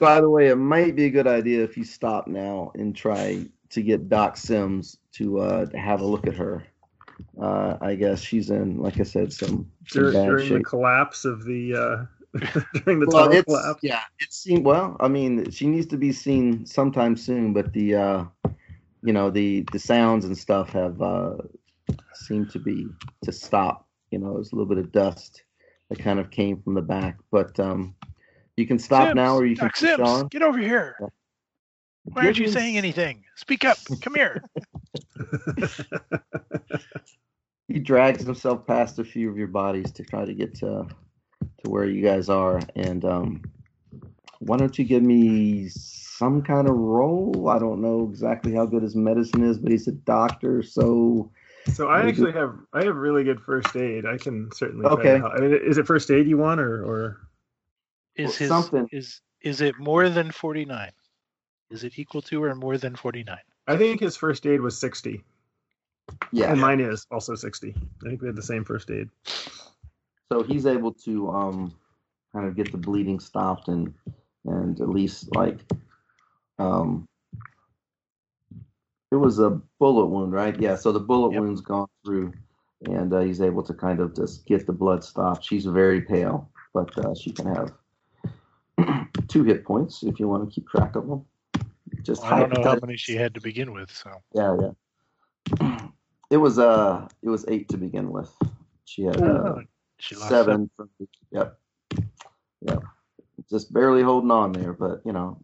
By the way, it might be a good idea if you stop now and try to get Doc Sims to uh have a look at her. uh, I guess she's in, like I said, some, some Dur- during the collapse of the uh, during the well, it's collapse. yeah, it's seen. Well, I mean, she needs to be seen sometime soon, but the uh, you know the the sounds and stuff have uh, seemed to be to stop. You know, there's a little bit of dust that kind of came from the back, but um, you can stop Sims, now, or you can Doc push Sims, on. get over here. Why aren't you saying anything? Speak up. Come here. he drags himself past a few of your bodies to try to get to to where you guys are and um why don't you give me some kind of roll i don't know exactly how good his medicine is but he's a doctor so So I actually have I have really good first aid. I can certainly. Okay. help. I mean, is it first aid you want or or? Is his something- is is it more than forty nine? Is it equal to or more than forty nine? I think his first aid was sixty, yeah and mine is also sixty. I think we had the same first aid. so he's able to um kind of get the bleeding stopped and and at least like um it was a bullet wound right yeah so the bullet Yep. wound's gone through and uh, he's able to kind of just get the blood stopped she's very pale but uh, she can have two hit points if you want to keep track of them. Just I don't know how many she had to begin with. So. Yeah yeah. It was uh it was eight to begin with. She had uh, she lost seven from yep. Yep. Just barely holding on there but you know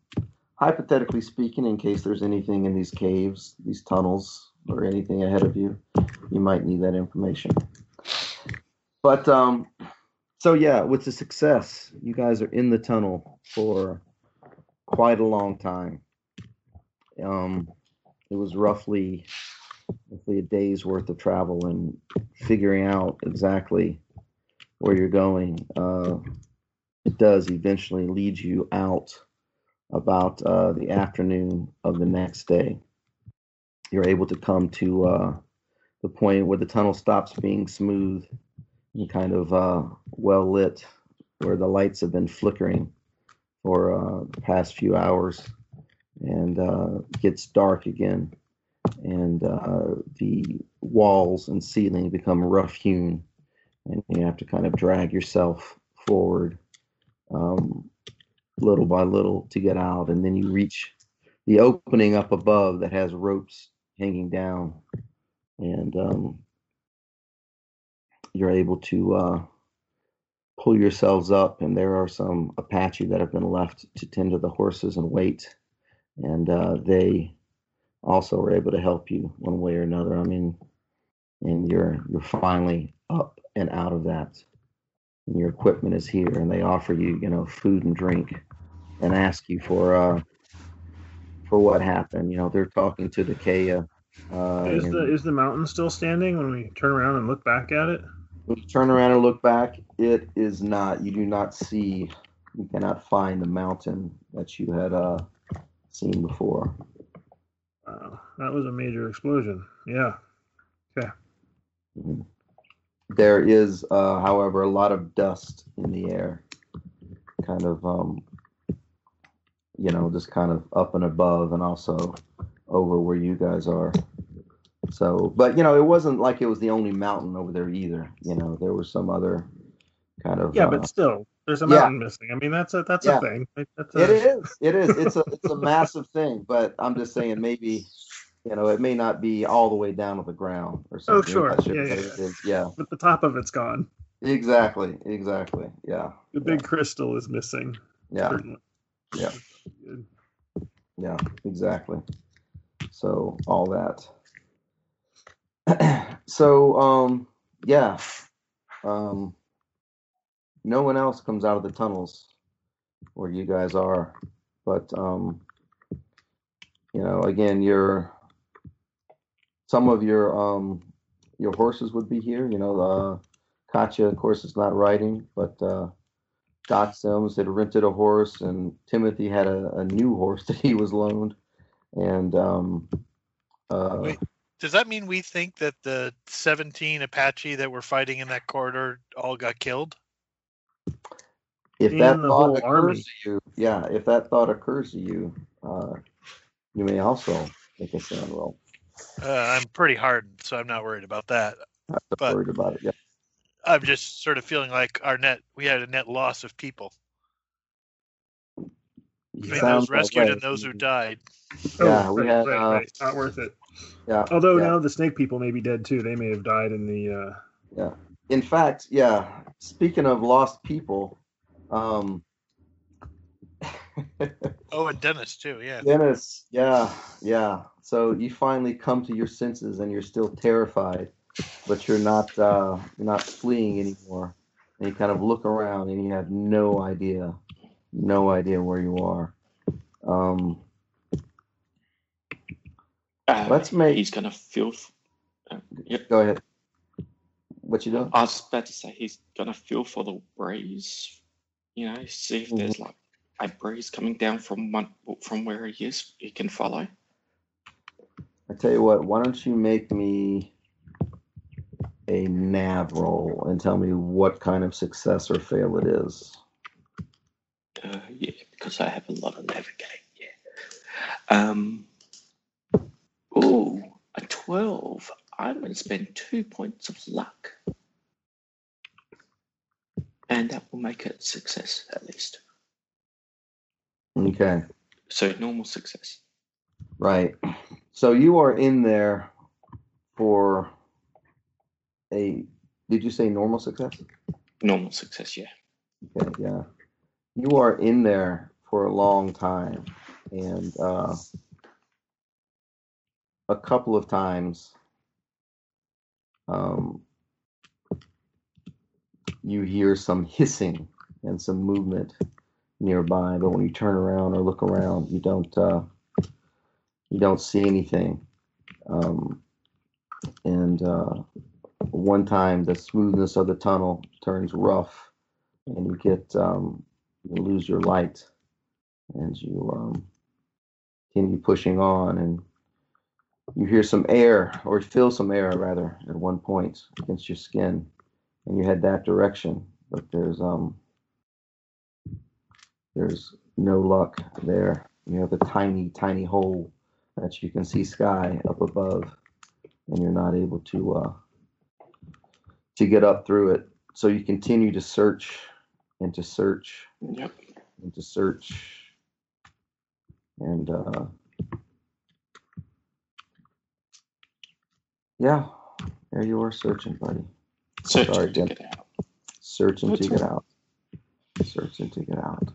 hypothetically speaking in case there's anything in these caves these tunnels or anything ahead of you you might need that information. But um so yeah with the success you guys are in the tunnel for quite a long time um it was roughly roughly a day's worth of travel and figuring out exactly where you're going, uh, it does eventually lead you out about uh, the afternoon of the next day. You're able to come to uh, the point where the tunnel stops being smooth kind of uh, well lit, where the lights have been flickering for uh, the past few hours. And uh, gets dark again. And uh, the walls and ceiling become rough hewn. And you have to kind of drag yourself forward um, little by little to get out. And then you reach the opening up above that has ropes hanging down. And um, you're able to uh, pull yourselves up and there are some apache that have been left to tend to the horses and wait and uh, they also are able to help you one way or another. I mean and you're you're finally up and out of that. And your equipment is here and they offer you you know food and drink and ask you for uh for what happened. You know they're talking to the Kaya uh Is the is the mountain still standing when we turn around and look back at it? When you turn around and look back it is not you do not see you cannot find the mountain that you had uh seen before Wow, that was a major explosion. Yeah. Mhm. There is, uh, however, a lot of dust in the air, kind of, um, you know, just kind of up and above, and also over where you guys are. So, but you know, it wasn't like it was the only mountain over there either. You know, there was some other kind of. Yeah, uh, but still, there's a yeah. mountain missing. I mean, that's a that's Yeah. a thing. That's It a, is. It is. It's a it's a massive thing, but I'm just saying maybe you know it may not be all the way down to the ground or something. Oh, sure. Yeah, yeah, it is. yeah. But the top of it's gone. Exactly. Exactly. Yeah. The big crystal is missing. Yeah. certainly. Yeah. Yeah. Exactly. So all that. so um yeah. Um no one else comes out of the tunnels where you guys are. But um you know, again, your some of your um your horses would be here. You know, uh Katya, of course, is not riding, but uh Doc Sims had rented a horse, and Timothy had a, a new horse that he was loaned. And um, uh, Wait. Does that mean we think that the 17 Apache that were fighting in that corridor all got killed? if that And the thought occurs army. to you, yeah, if that thought occurs to you, uh, you may also make a SAN roll. Uh, I'm pretty hardened, so I'm not worried about that. Not But- worried about it. Yeah. I'm just sort of feeling like our net we had a net loss of people You between sound those rescued way. and those who died. Yeah, oh, we right, had, right, uh, right. Not worth it. Yeah. Although yeah. now the snake people may be dead too. They may have died in the. Uh... Yeah. In fact, yeah. Speaking of lost people, um, Oh, and Dennis too. Yeah. Dennis, yeah, yeah. So you finally come to your senses, and you're still terrified, but you're not uh, you're not fleeing anymore. And you kind of look around, and you have no idea, no idea where you are. Um, Uh, Let's make- He's gonna feel. f- Uh, yep. go ahead. What you doing? I was about to say he's gonna feel for the breeze. You know, see if there's like a breeze coming down from one, from where he is. He can follow. I tell you what. Why don't you make me a nav roll and tell me what kind of success or fail it is? Uh, yeah, because I have a lot of navigate. Yeah. Um. Oh, a twelve. I'm going to spend two points of luck, and that will make it a success at least. Okay. So normal success. Right. So you are in there for a. Did you say normal success? Normal success. Yeah. Okay, yeah. You are in there for a long time, and uh, a couple of times, um, you hear some hissing and some movement nearby. But when you turn around or look around, you don't. Uh, you don't see anything. Um, and uh, one time, the smoothness of the tunnel turns rough and you get um, you lose your light, and you um, continue pushing on, and you hear some air, or feel some air rather, at one point against your skin, and you head that direction, but there's um there's no luck there. You have a tiny, tiny hole that you can see sky up above, and you're not able to uh, to get up through it. So you continue to search and to search Yep. and to search and uh yeah. There you are searching buddy. Searching Sorry, to Jen. get out. searching That's to get out. Searching to get out.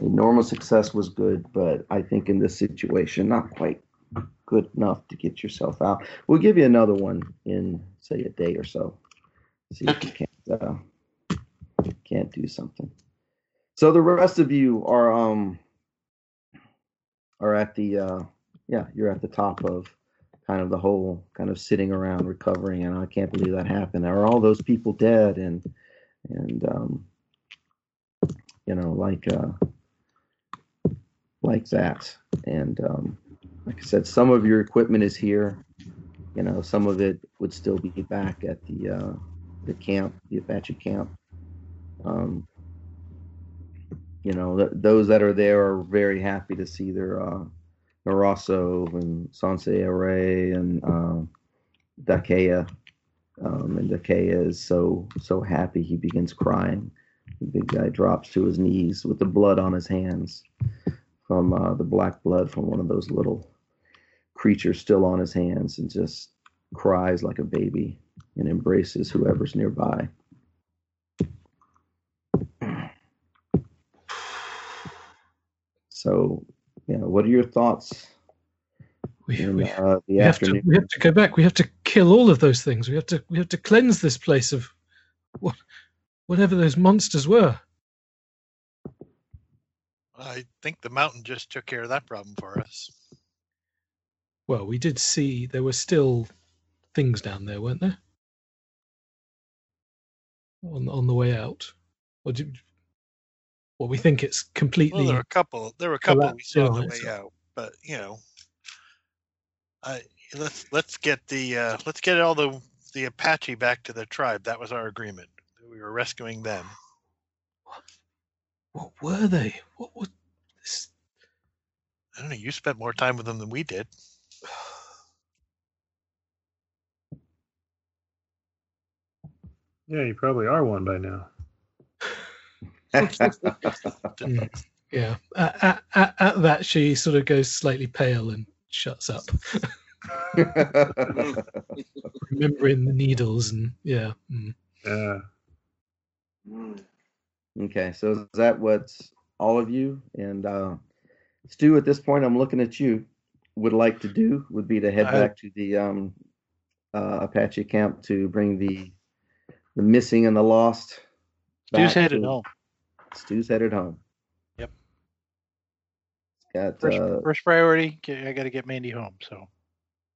A normal success was good but i think in this situation not quite good enough to get yourself out. We'll give you another one in say a day or so. See if you can't uh, can't do something. So the rest of you are um are at the uh yeah you're at the top of kind of the whole kind of sitting around recovering and i can't believe that happened. Are all those people dead? And and um you know like uh like that. And um like i said some of your equipment is here. You know some of it would still be back at the uh the camp the apache camp. Um you know th- those that are there are very happy to see their uh Naraso and Sanse Array and um, Dakea. Um, and Dakea is so so happy he begins crying. The big guy drops to his knees with the blood on his hands from uh, the black blood from one of those little creatures still on his hands and just cries like a baby and embraces whoever's nearby. So, you know, what are your thoughts We, in we, uh, the we have to we have to go back. We have to kill all of those things. We have to we have to cleanse this place of what whatever those monsters were. I think the mountain just took care of that problem for us. Well, we did see there were still things down there, weren't there? On on the way out. Or did, well, we think it's completely. Well, there are a couple. There are a couple we saw on the way out, but you know, I, let's let's get the uh, let's get all the the Apache back to the tribe. That was our agreement. We were rescuing them. What, what were they? What was this? I don't know. You spent more time with them than we did. Yeah, you probably are one by now. Yeah. At, at, at, at that, she sort of goes slightly pale and shuts up, remembering the needles and yeah. mm. Yeah. Okay, so is that what's all of you and uh, Stu? At this point, I'm looking at you. Would like to do would be to head I- back to the um, uh, Apache camp to bring the the missing and the lost. Stu's headed to- Stu's headed home. Yep. Got First, uh, first priority, I got to get Mandy home. So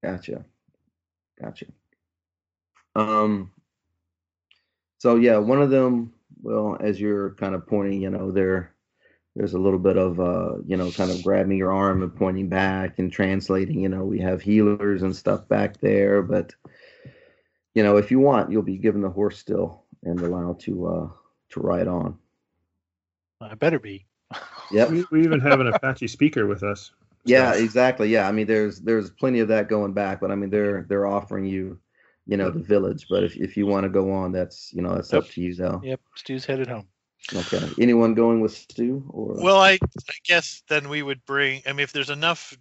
Gotcha. Gotcha. Um so yeah, one of them, well, as you're kind of pointing, you know, there there's a little bit of uh, you know, kind of grabbing your arm and pointing back and translating, you know, we have healers and stuff back there, but you know, if you want, you'll be given the horse still and allowed to uh to ride on. I better be. Yep. We, we even have an Apache speaker with us. Yeah, So- exactly. Yeah, I mean, there's there's plenty of that going back, but I mean, they're they're offering you, you know, the village. But if if you want to go on, that's you know that's up to you, though. Yep, Stu's headed home. Okay. Anyone going with Stu or? Well, I, I guess then we would bring. I mean, if there's enough,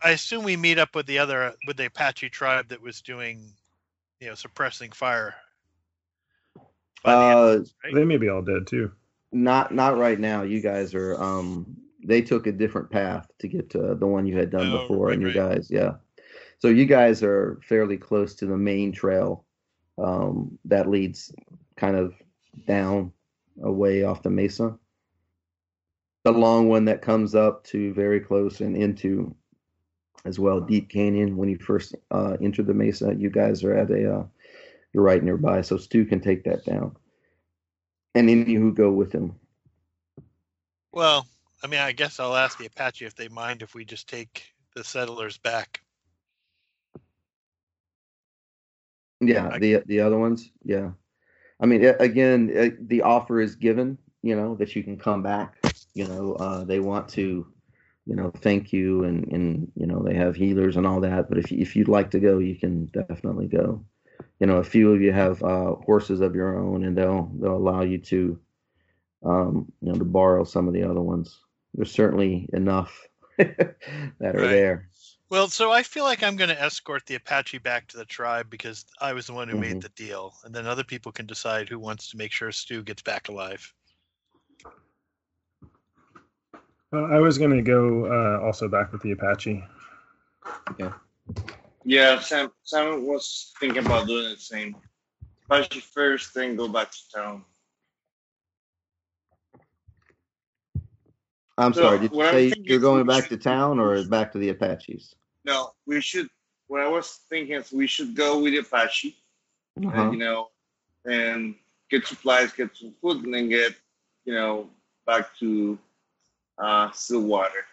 I assume we meet up with the other with the Apache tribe that was doing, you know, suppressing fire. by the uh, right? They may be all dead too. Not not right now. You guys are um they took a different path to get to the one you had done Oh, before, right, and you right. guys, yeah. So you guys are fairly close to the main trail um, that leads kind of down away off the mesa. The long one that comes up to very close and into as well Deep Canyon. When you first uh, enter the mesa, you guys are at a uh, you're right nearby, so Stu can take that down. And any who go with him. Well, I mean, I guess I'll ask the Apache if they mind if we just take the settlers back. Yeah, I- the the other ones, yeah. I mean, again, the offer is given, you know, that you can come back. You know, uh, they want to, you know, thank you, and and you know they have healers and all that. But if if you'd like to go, you can definitely go. You know, a few of you have uh, horses of your own, and they'll they'll allow you to, um, you know, to borrow some of the other ones. There's certainly enough that are Right. there. Well, so I feel like I'm going to escort the Apache back to the tribe because I was the one who Mhm. made the deal, and then other people can decide who wants to make sure Stu gets back alive. Uh, I was gonna go uh, also back with the Apache. Yeah, Sam. Sam was thinking about doing the same. Apache first, then go back to town. I'm So, sorry. Did you say you're going back should- to town or back to the Apaches? No, we should. What I was thinking is we should go with the Apache, Uh-huh. and, you know, and get supplies, get some food, and then get, you know, back to uh, Stillwater.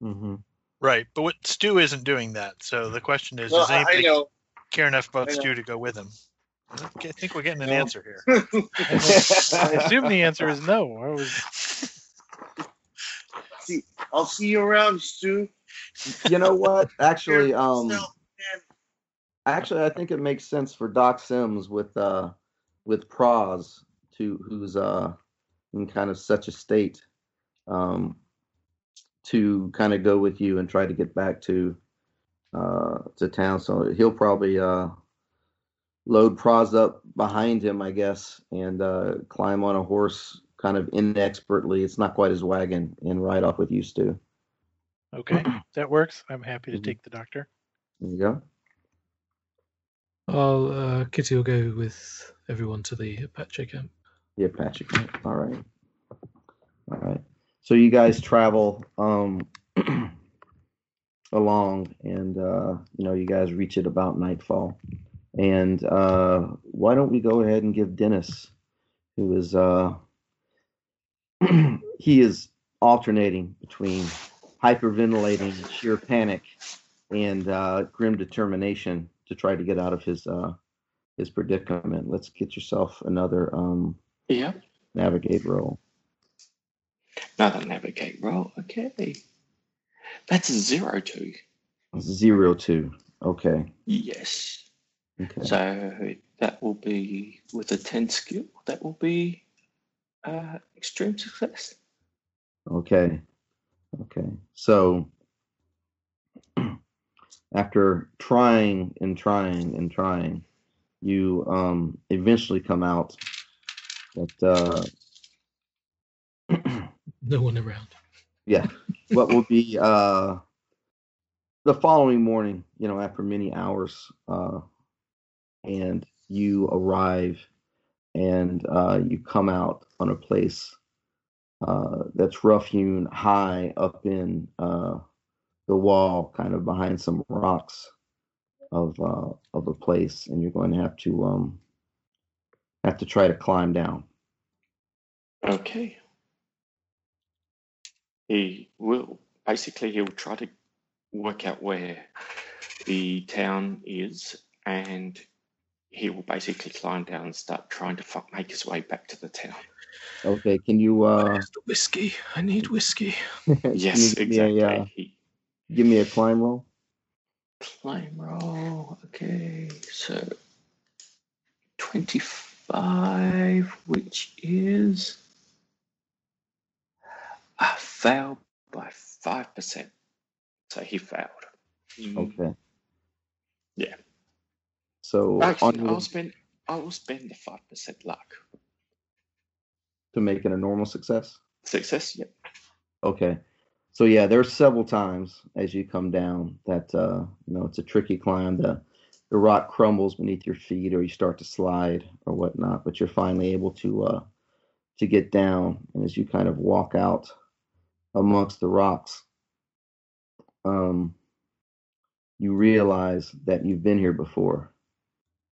hmm Right, but what Stu isn't doing that. So the question is, Well, does I, I anybody know. care enough about I know. Stu to go with him? I think we're getting an No. answer here. I assume the answer is no. I was see, I'll see you around, Stu. You know what? Actually, um, actually, I think it makes sense for Doc Sims with uh, with Praz to who's uh in kind of such a state, um, to kind of go with you and try to get back to uh to town. So he'll probably uh load Praz up behind him, I guess, and uh climb on a horse kind of inexpertly. It's not quite his wagon, and ride off with you, Stu. okay. That works. I'm happy to Mhm. take the doctor. There you go. I'll uh, Kitty will go with everyone to the Apache camp. The Apache camp. All right. All right. So you guys travel um along and uh you know you guys reach it about nightfall. And uh why don't we go ahead and give Dennis who is uh he is alternating between hyperventilating, sheer panic, and uh grim determination to try to get out of his uh his predicament. Let's get yourself another um Yeah. navigate roll. Another navigate roll. Okay. That's a zero two. Zero two. Okay. Yes. Okay. So that will be with a 10 skill. That will be uh, extreme success. Okay. Okay. So after trying and trying and trying, you um eventually come out that uh No one around. yeah, what will be uh the following morning, you know, after many hours, uh and you arrive and uh you come out on a place uh that's rough hewn high up in uh the wall, kind of behind some rocks of uh, of a place, and you're going to have to um, have to try to climb down. Okay. He will basically he'll try to work out where the town is, and he will basically climb down and start trying to fuck, make his way back to the town. Okay, can you uh, Where's the whiskey? I need whiskey. can Yes, you give me a, exactly. uh, He, give me a climb roll? climb roll. Okay, so twenty-five, which is a fail by five percent. So he failed. Mm, Okay. Yeah. So Actually, your, I'll spend. I will spend the five percent luck. to make it a normal success. Success. Yep. Okay. So yeah, there's several times as you come down that uh, you know it's a tricky climb. The the rock crumbles beneath your feet, or you start to slide or whatnot. But you're finally able to uh, to get down, and as you kind of walk out amongst the rocks, um, you realize that you've been here before.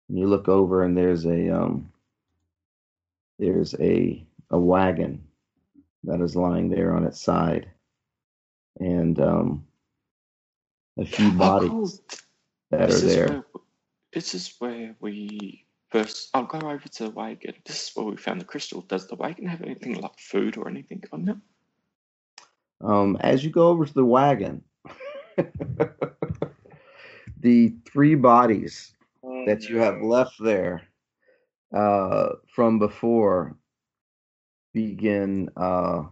And you look over, and there's a um, there's a a wagon that is lying there on its side, and um, a few bodies that This are there. where. This is where we first. I'll go over to the wagon. This is where we found the crystal. Does the wagon have anything like food or anything on it? Um, as you go over to the wagon, the three bodies Oh, that you have left there uh, from before begin uh,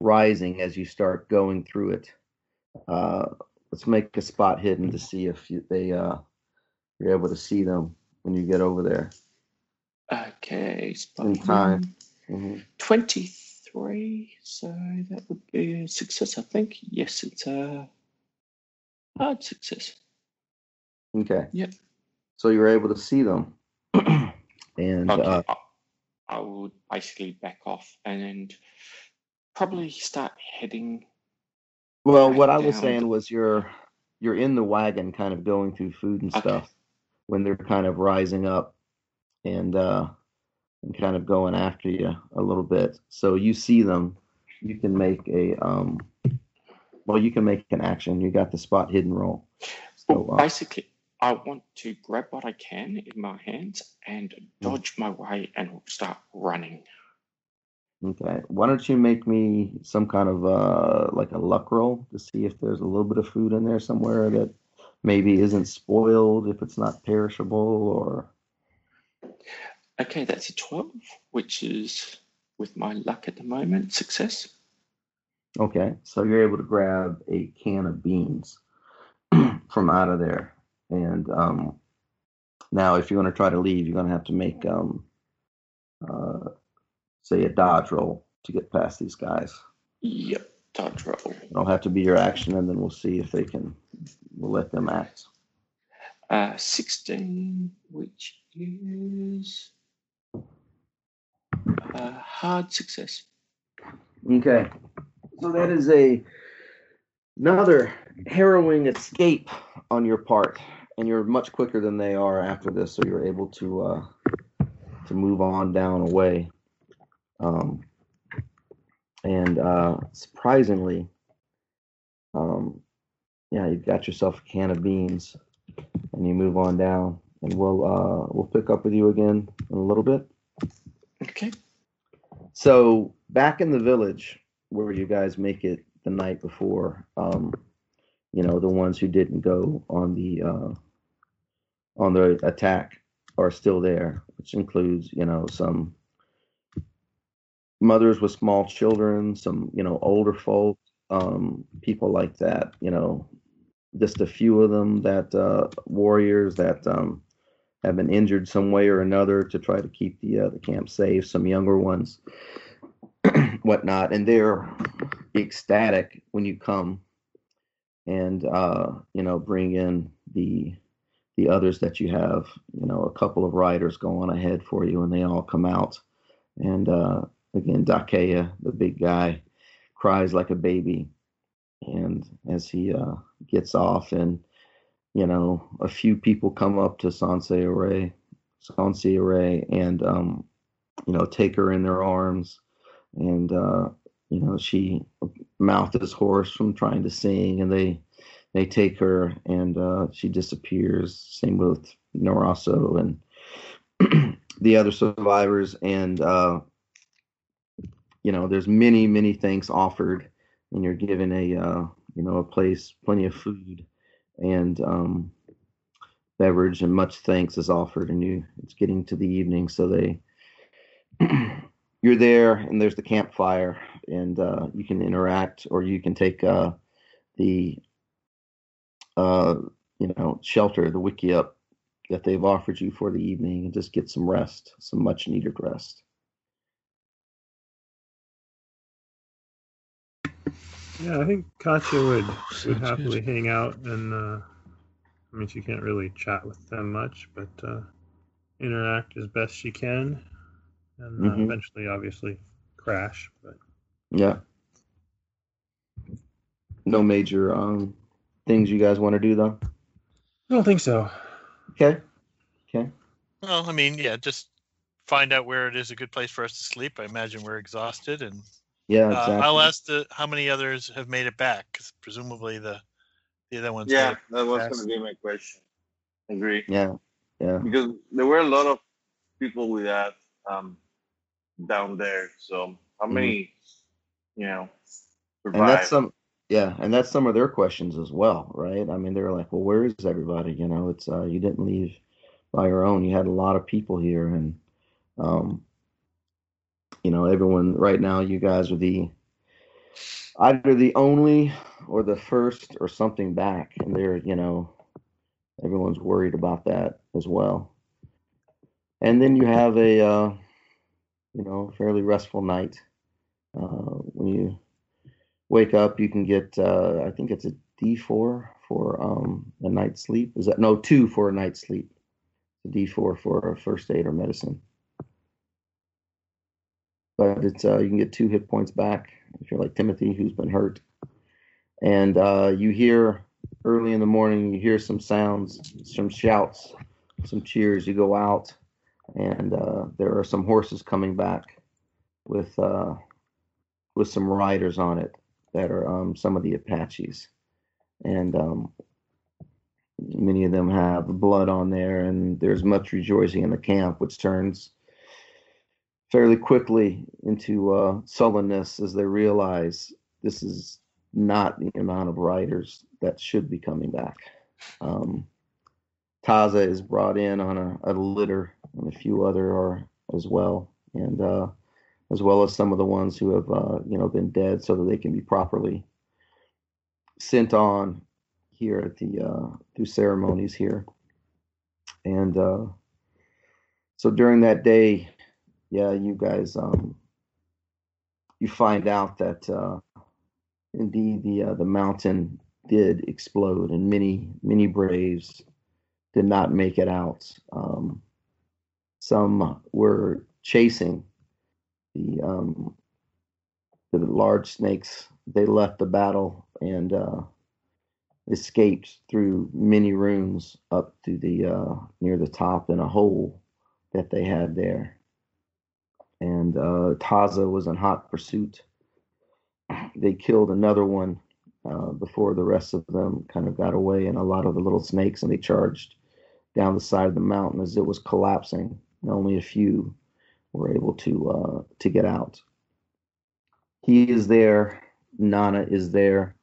rising as you start going through it. Uh, let's make a spot hidden to see if you, they uh, you're able to see them when you get over there. Okay. spot In time. Mhm. 23, so that would be a success, I think. Yes, it's a hard success. Okay. Yep. So you're able to see them, and Okay, uh, I, I would basically back off and probably start heading. Well, what I was down saying was you're you're in the wagon, kind of going through food and Okay. stuff when they're kind of rising up and uh and kind of going after you a little bit. So you see them, you can make a um well, you can make an action. You got the spot hidden roll. So Well, uh, basically, I want to grab what I can in my hands and dodge my way and start running. okay, why don't you make me some kind of uh like a luck roll to see if there's a little bit of food in there somewhere that maybe isn't spoiled, if it's not perishable, or Okay, that's a 12, which is, with my luck at the moment, success. Okay, so you're able to grab a can of beans from out of there, and um, now if you're going to try to leave, you're going to have to make, um, uh, say, a dodge roll to get past these guys. Yep, dodge roll. It'll have to be your action, and then we'll see if they can. We'll let them act. Uh, 16, which is a hard success. Okay, so that is a another harrowing escape on your part, and you're much quicker than they are after this, so you're able to uh, to move on down away. Um, and uh, surprisingly, um, yeah, you've got yourself a can of beans, and you move on down, and we'll uh, we'll pick up with you again in a little bit. Okay. So back in the village where you guys make it the night before, um, you know, the ones who didn't go on the uh, on the attack, are still there, which includes you know some mothers with small children, some you know older folk, um, people like that. You know, just a few of them that uh, warriors that um, have been injured some way or another to try to keep the uh, the camp safe. Some younger ones, whatnot, and they're ecstatic when you come and uh, you know bring in the the others that you have. You know, a couple of riders go on ahead for you, and they all come out. And uh, again, Dakea, the big guy, cries like a baby, and as he uh, gets off, and you know, a few people come up to Sanse Array, Sanse Array, and um, you know, take her in their arms, and uh, you know, she mouth is hoarse from trying to sing, and they they take her, and uh, she disappears. Same with Naraso and the other survivors, and uh, you know, there's many many thanks offered, and you're given a uh, you know a place, plenty of food, and um, beverage, and much thanks is offered, and you it's getting to the evening, so they you're there, and there's the campfire, and uh, you can interact, or you can take uh, the uh, you know shelter, the wickiup that they've offered you for the evening, and just get some rest, some much needed rest. Yeah, I think Katya would would happily good. hang out, and uh, I mean she can't really chat with them much, but uh, interact as best she can, and uh, Mhm. eventually, obviously, crash. But Yeah. No major um things you guys want to do though. I don't think so. Okay. Okay. Well, I mean, yeah, just find out where it is a good place for us to sleep. I imagine we're exhausted, and Yeah. uh, I'll ask the how many others have made it back, 'cause presumably the the other ones. Yeah, that was going to be my question. Agree. Yeah. Yeah. Because there were a lot of people with that um, down there. So how Mhm. many, you know, And that's some. Yeah, and that's some of their questions as well, right? I mean, they're like, "Well, where is everybody?" You know, it's uh, you didn't leave by your own. You had a lot of people here, and um, you know, everyone right now. You guys are the either the only or the first or something back, and they're you know, everyone's worried about that as well. And then you have a uh, you know fairly restful night uh, when you wake up. You can get uh, I think it's a D four for um, a night's sleep. Is that no two for a night's sleep? D four for a first aid or medicine. But it's uh, you can get two hit points back if you're like Timothy who's been hurt. And uh, you hear early in the morning, you hear some sounds, some shouts, some cheers. You go out, and uh, there are some horses coming back with uh, with some riders on it that are um, some of the Apaches, and um, many of them have blood on there, and there's much rejoicing in the camp, which turns fairly quickly into uh, sullenness as they realize this is not the amount of riders that should be coming back. Um, Taza is brought in on a, a litter, and a few other are as well, and uh, as well as some of the ones who have uh, you know been dead, so that they can be properly sent on here at the uh, through ceremonies here. And uh, so during that day, yeah, you guys um, you find out that uh, indeed the uh, the mountain did explode, and many many braves did not make it out. Um, some were chasing the um, the large snakes. They left the battle and uh, escaped through many rooms up to the uh, near the top in a hole that they had there. And uh, Taza was in hot pursuit. They killed another one uh, before the rest of them kind of got away, and a lot of the little snakes, and they charged down the side of the mountain as it was collapsing. And only a few were able to uh, to get out. He is there. Nana is there.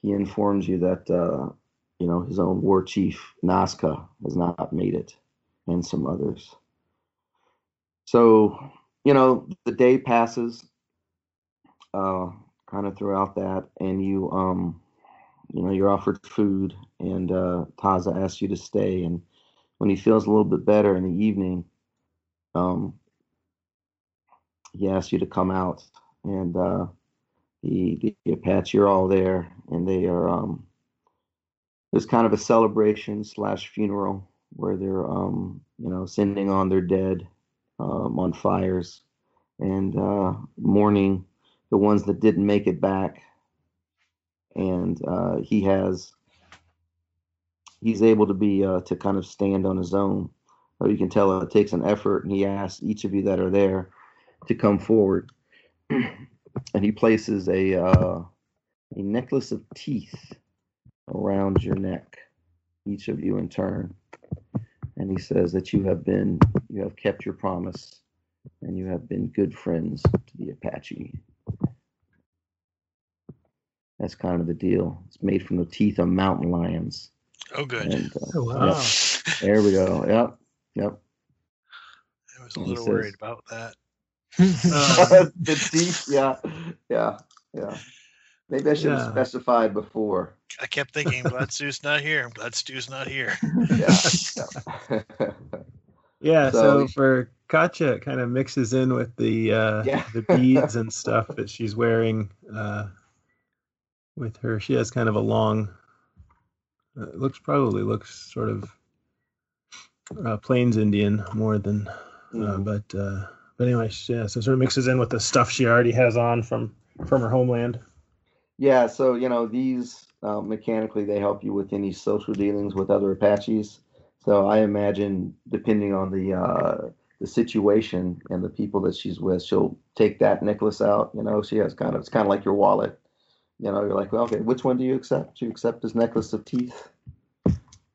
He informs you that uh, you know his own war chief Nazca has not made it, and some others. So, you know, the day passes uh, kind of throughout that, and you, um, you know, you're offered food, and uh, Taza asks you to stay. And when he feels a little bit better in the evening, um, he asks you to come out, and uh, the, the Apache are all there, and they are. Um, there's kind of a celebration slash funeral where they're, um, you know, sending on their dead um, on fires and uh, mourning the ones that didn't make it back. And uh, he has, he's able to be uh, to kind of stand on his own. But you can tell it takes an effort, and he asks each of you that are there to come forward. and he places a uh, a necklace of teeth around your neck, each of you in turn. And he says that you have been, you have kept your promise, and you have been good friends to the Apache. That's kind of the deal. It's made from the teeth of mountain lions. Oh, good. And, uh, Oh, wow. yep, there we go. Yep, yep. I was a And he little says- worried about that. Uh, the teeth, yeah, yeah, yeah. Maybe I should have Yeah. specified before. I kept thinking, glad Stu's not here. I'm glad Stu's not here. Yeah. yeah. Yeah, So- so, for Katya, it kind of mixes in with the uh, Yeah. the beads and stuff that she's wearing uh, with her. She has kind of a long, uh, it looks probably looks sort of uh, Plains Indian more than, uh, Mhm. but uh, but anyway, yeah. So it sort of mixes in with the stuff she already has on from from her homeland. Yeah, so you know these uh, mechanically they help you with any social dealings with other Apaches. So I imagine depending on the uh, the situation and the people that she's with, she'll take that necklace out. You know, she has kind of it's kind of like your wallet. You know, you're like, well, okay, which one do you accept? Do you accept this necklace of teeth?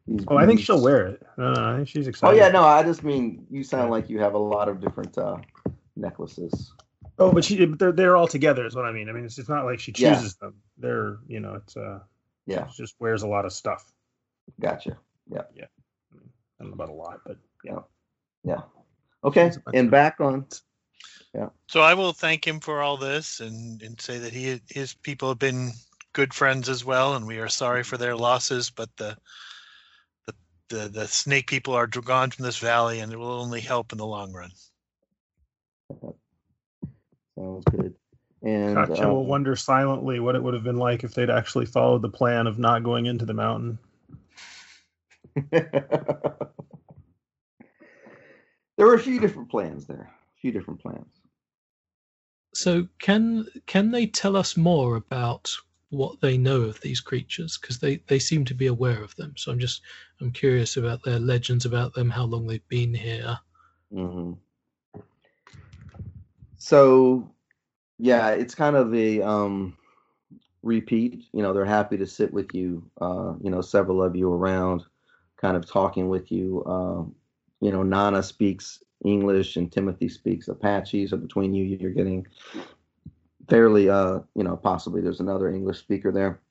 These Oh, I think she'll wear it. No, no, I think she's Oh yeah, no, I just mean you sound like you have a lot of different uh, necklaces. Oh, but she, they're they're all together is what I mean. I mean, it's, it's not like she Yeah. chooses them. They're you know, it's uh, Yeah, she just wears a lot of stuff. gotcha. Yeah. Yeah. I don't know about a lot, but Yeah. Yeah. Okay, There's a bunch and of- back on. Yeah. So I will thank him for all this and, and say that he his people have been good friends as well, and we are sorry for their losses. But the the the, the snake people are gone from this valley, and it will only help in the long run. Sounds good. And Katya uh, will wonder silently what it would have been like if they'd actually followed the plan of not going into the mountain. there were a few different plans there. A few different plans. So can can they tell us more about what they know of these creatures? Because they, they seem to be aware of them. So I'm just I'm curious about their legends about them, how long they've been here. hmm So, yeah, it's kind of a um, repeat. You know, they're happy to sit with you. Uh, you know, several of you around, kind of talking with you. Um, you know, Nana speaks English and Timothy speaks Apache. So between you, you're getting fairly, uh, you know, possibly there's another English speaker there.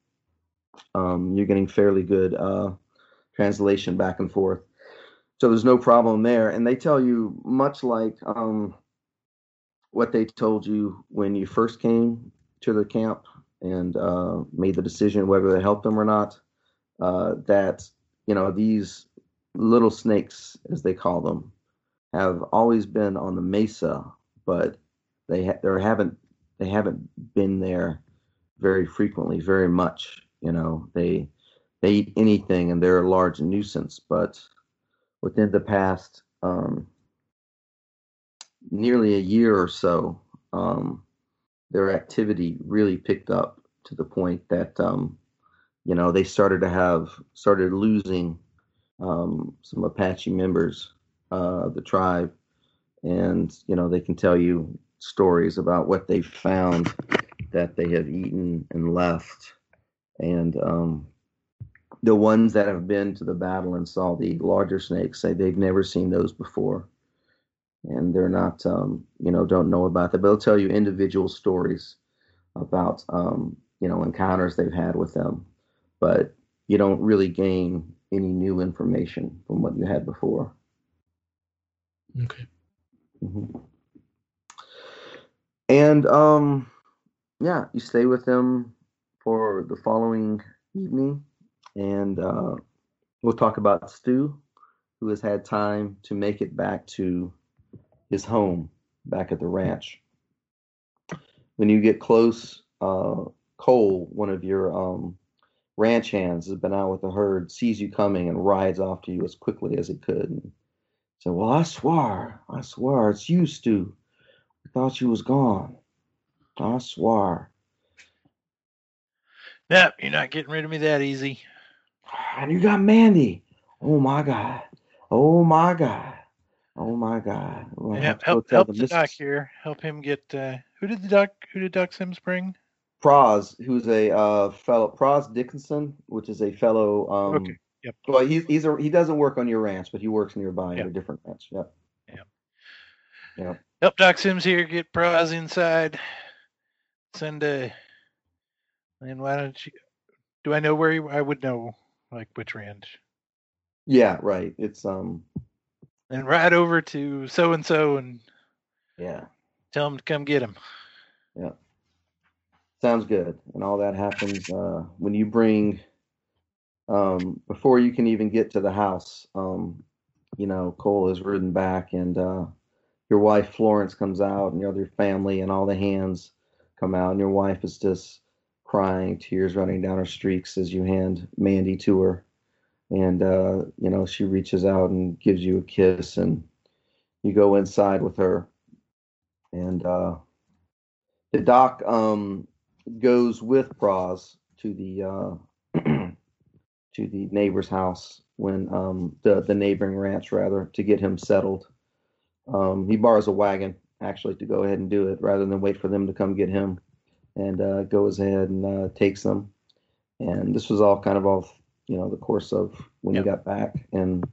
Um, you're getting fairly good uh, translation back and forth. So there's no problem there. And they tell you much like um, what they told you when you first came to the camp and uh, made the decision whether to help them or not. Uh, that you know these little snakes, as they call them, have always been on the mesa, but they ha- there haven't they haven't been there very frequently, very much. You know, they they eat anything and they're a large nuisance, but within the past um, nearly a year or so, um, their activity really picked up to the point that um, you know they started to have started losing um, some Apache members uh, of the tribe, and you know they can tell you stories about what they found that they have eaten and left, and um, the ones that have been to the battle and saw the larger snakes say they've never seen those before and they're not um, you know don't know about that but they'll tell you individual stories about um, you know encounters they've had with them but you don't really gain any new information from what you had before Okay. Mhm. And um, yeah, you stay with them for the following evening, and uh, we'll talk about Stu, who has had time to make it back to his home back at the ranch. When you get close, uh, Cole, one of your um, ranch hands, has been out with the herd, sees you coming, and rides off to you as quickly as he could. And said, "Well, I swear, I swear, it's you, Stu. I thought you was gone. I swear." Yep, you're not getting rid of me that easy. And you got Mandy. Oh my God. Oh my God. Oh my God. We'll have to help help the doc here. Help him get. Uh, who did the doc? Who did Doc Sims bring? Proz, who's a uh, fellow Proz Dickinson, which is a fellow. Um, Okay, yep. Well, he's he's a, he doesn't work on your ranch, but he works nearby at Yep. a different ranch. Yep. Help Doc Sims here get Praz inside. Send a. And why don't you? Do I know where he? I would know like which ranch. Yeah. Right. It's um. And ride over to so and so and Yeah. tell him to come get him. Yeah. Sounds good. And all that happens uh, when you bring, um, before you can even get to the house, um, you know, Cole is ridden back and uh, your wife Florence comes out and your other family and all the hands come out and your wife is just crying, tears running down her streaks as you hand Mandy to her. And, uh, you know, she reaches out and gives you a kiss and you go inside with her. And uh, the doc, um, goes with Praz to the uh, to the neighbor's house when um, the the neighboring ranch rather to get him settled. Um, he borrows a wagon actually to go ahead and do it rather than wait for them to come get him, and uh, goes ahead and uh, takes them. And this was all kind of off, you know, the course of when Yep. you got back. And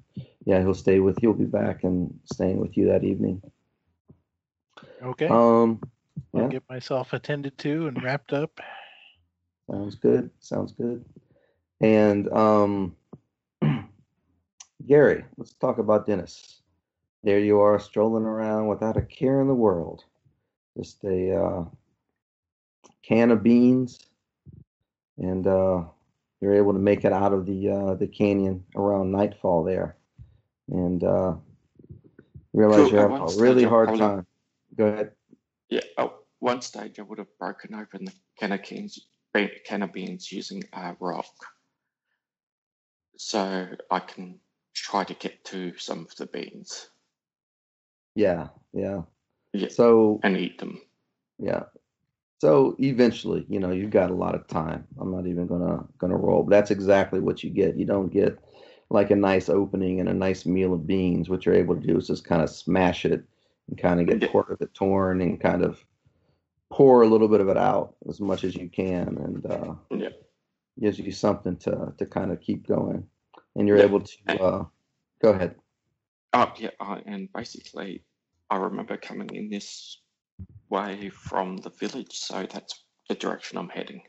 yeah, he'll stay with you, he'll be back and staying with you that evening. Okay. Um, I'll get myself attended to and wrapped up. Sounds good. Sounds good. And um, Gary, let's talk about Dennis. There you are, strolling around without a care in the world. Just a uh, can of beans, and uh, you're able to make it out of the uh, the canyon around nightfall there, and uh, realize you're at having a really hard probably- time. Go ahead. Yeah, at one stage I would have broken open the can of beans, can of beans using a rock, so I can try to get to some of the beans Yeah, yeah. Yeah. So and eat them. Yeah. So eventually, you know, you've got a lot of time. I'm not even gonna gonna roll, but that's exactly what you get. You don't get like a nice opening and a nice meal of beans. What you're able to do is just kind of smash it and kind of get part of it torn and kind of pour a little bit of it out as much as you can, and uh, Yeah. gives you something to to kind of keep going. And you're Yeah. able to uh, go ahead. Oh yeah, uh, and basically, I remember coming in this way from the village, so that's the direction I'm heading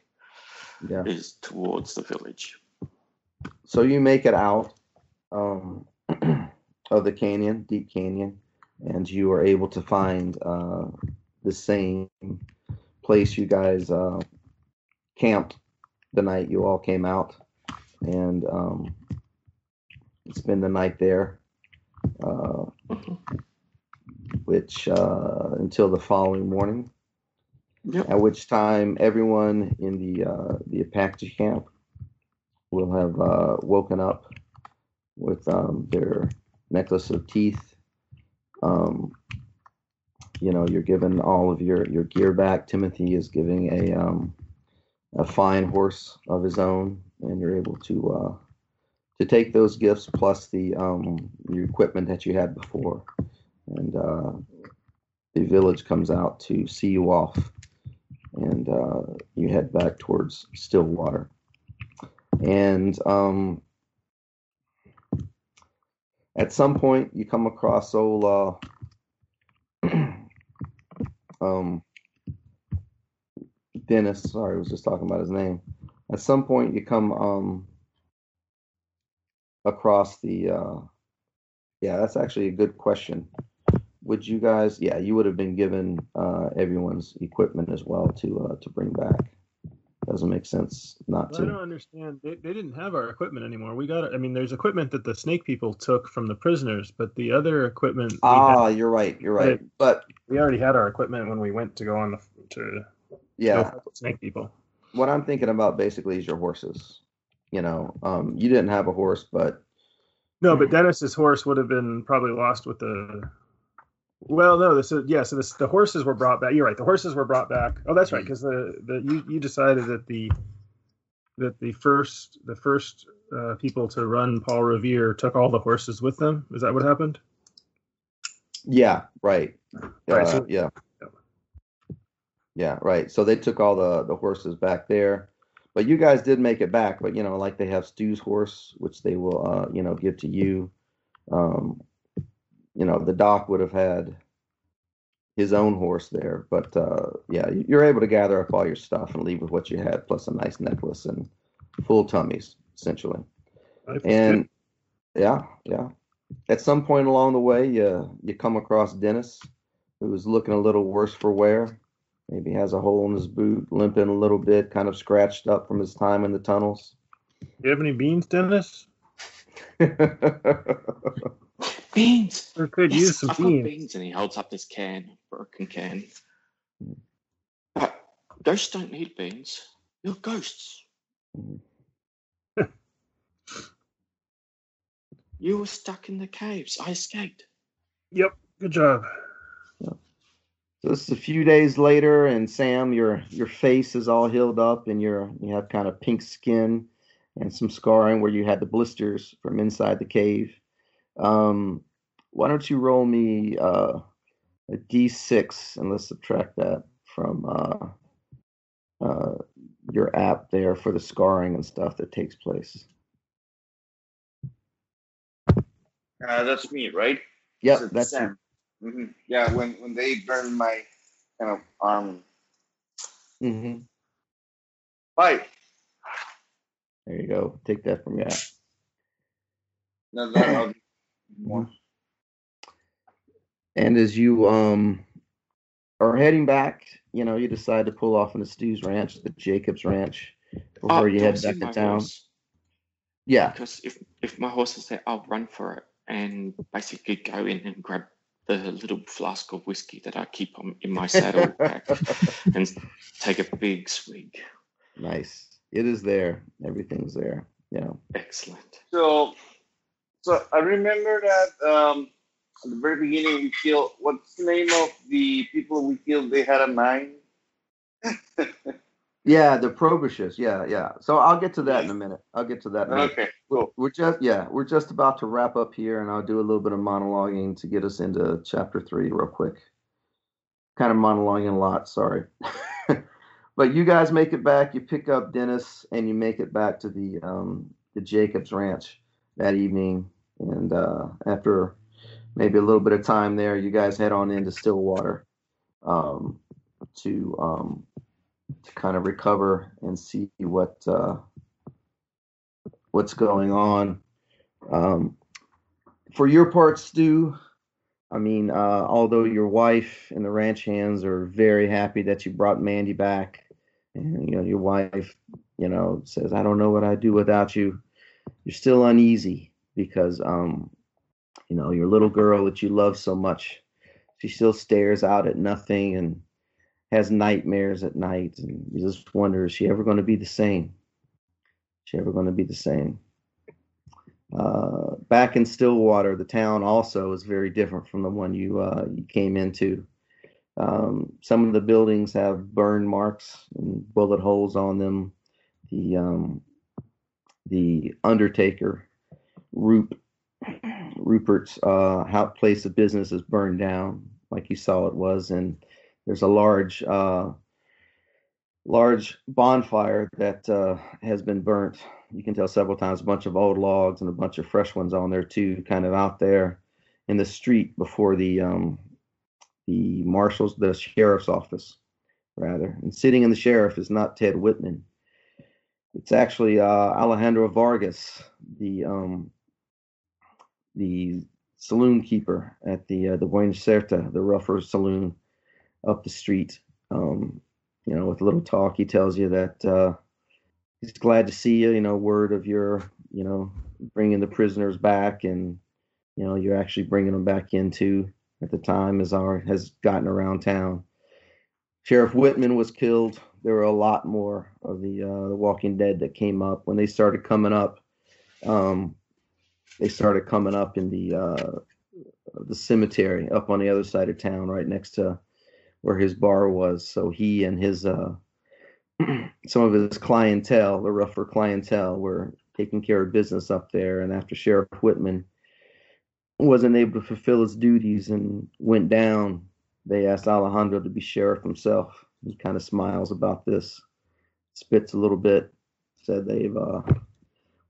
Yeah. is towards the village. so you make it out um, of the canyon, deep canyon, and you are able to find uh, the same place you guys uh, camped the night you all came out, and um, spend the night there, uh, Mhm. Which uh, until the following morning. Yep. At which time everyone in the uh, the Apache camp will have uh, woken up with um, their necklace of teeth. Um, you know, you're given all of your, your gear back. Timothy is giving a um, a fine horse of his own, and you're able to uh, to take those gifts plus the um, your equipment that you had before, and uh, the village comes out to see you off, and uh, you head back towards Stillwater and um, at some point you come across old uh, um, Dennis. Sorry, I was just talking about his name. At some point you come um, across the. Uh, yeah, that's actually a good question. Would you guys? Yeah, you would have been given uh, everyone's equipment as well to uh, to bring back. Doesn't make sense not Well, I don't understand. They, they didn't have our equipment anymore. We got it. I mean, there's equipment that the snake people took from the prisoners, but the other equipment Ah, had, you're right. You're right. But we already had our equipment when we went to go on the to yeah, the snake people. what I'm thinking about basically is your horses. You know, um, you didn't have a horse, but No, but Dennis's horse would have been probably lost with the. Well, no, this is yeah. So this, the horses were brought back. You're right. The horses were brought back. Oh, that's right. Because the, the you you decided that the that the first the first uh, people to run Paul Revere took all the horses with them. Is that what happened? yeah, right. Right, Uh, so- yeah. Yeah, right. So they took all the the horses back there, but you guys did make it back. But you know, like they have Stu's horse, which they will, uh, you know, give to you. Um, you know, the doc would have had his own horse there, but uh, yeah, you- you're able to gather up all your stuff and leave with what you had, plus a nice necklace and full tummies, essentially. And yeah, yeah. At some point along the way, you you come across Dennis, who is looking a little worse for wear. Maybe has a hole in his boot, limping a little bit, kind of scratched up from his time in the tunnels. Do you have any beans, Dennis? Beans. We could Yes, use some I've got beans. beans. And he holds up this can, broken can. Mm. But ghosts don't need beans. You're ghosts. Mm. you were stuck in the caves. I escaped. Yep. Good job. So this is a few days later, and Sam, your your face is all healed up, and you're you have kind of pink skin and some scarring where you had the blisters from inside the cave. Um, why don't you roll me uh, a d6 and let's subtract that from uh, uh, your app there for the scarring and stuff that takes place. Uh, that's me, right? Yeah, So that's Sam. hmm Yeah, when when they burned my kind of arm. Mm-hmm. Five. There you go. Take that from your app. No, do more. And as you um are heading back, you know, you decide to pull off into Stu's ranch, the Jacobs Ranch, before Uh, you head back to town. horse? Yeah, Because if if my horse is there, I'll run for it and basically go in and grab the little flask of whiskey that I keep on in my saddle pack and take a big swig. nice. It is there. Everything's there. Yeah. Excellent. So, so I remember that um, at the very beginning we killed. What's the name of the people we killed? They had a mine. Yeah, the Proboscis. Yeah, yeah. So I'll get to that in a minute. I'll get to that in a minute. Okay, cool. We're just yeah, we're just about to wrap up here, and I'll do a little bit of monologuing to get us into chapter three real quick. Kind of monologuing a lot, sorry. but you guys make it back. You pick up Dennis, and you make it back to the um, the Jacobs Ranch that evening. And uh, after maybe a little bit of time there, you guys head on into Stillwater um, to um, to kind of recover and see what uh, what's going on. Um, for your part, Stu, I mean, uh, although your wife and the ranch hands are very happy that you brought Mandy back, and you know your wife, you know, says, "I don't know what I'd do without you." You're still uneasy because, um, you know, your little girl that you love so much, she still stares out at nothing and has nightmares at night, and you just wonder, is she ever going to be the same? Is she ever going to be the same? Uh, back in Stillwater, the town also is very different from the one you uh, you came into. Um, some of the buildings have burn marks and bullet holes on them. The um, the Undertaker, Rup, Rupert's uh, place of business is burned down, like you saw it was, and there's a large uh, large bonfire that uh, has been burnt. You can tell several times a bunch of old logs and a bunch of fresh ones on there too, kind of out there in the street before the um, the marshal's, the sheriff's office, rather. And sitting in the sheriff is not Ted Whitman. It's actually uh, Alejandro Vargas, the um, the saloon keeper at the uh, the Buena Suerte, the rougher saloon up the street. Um, you know, with a little talk, he tells you that uh, he's glad to see you. You know, word of your, you know, bringing the prisoners back, and you know, you're actually bringing them back into at the time as our has gotten around town. Sheriff Whitman was killed. There were a lot more of the uh, the Walking Dead that came up when they started coming up. Um, they started coming up in the uh, the cemetery up on the other side of town, right next to where his bar was. So he and his uh, some of his clientele, the rougher clientele, were taking care of business up there. And after Sheriff Whitman wasn't able to fulfill his duties and went down, they asked Alejandro to be sheriff himself. He kind of smiles about this, spits a little bit, said they've uh,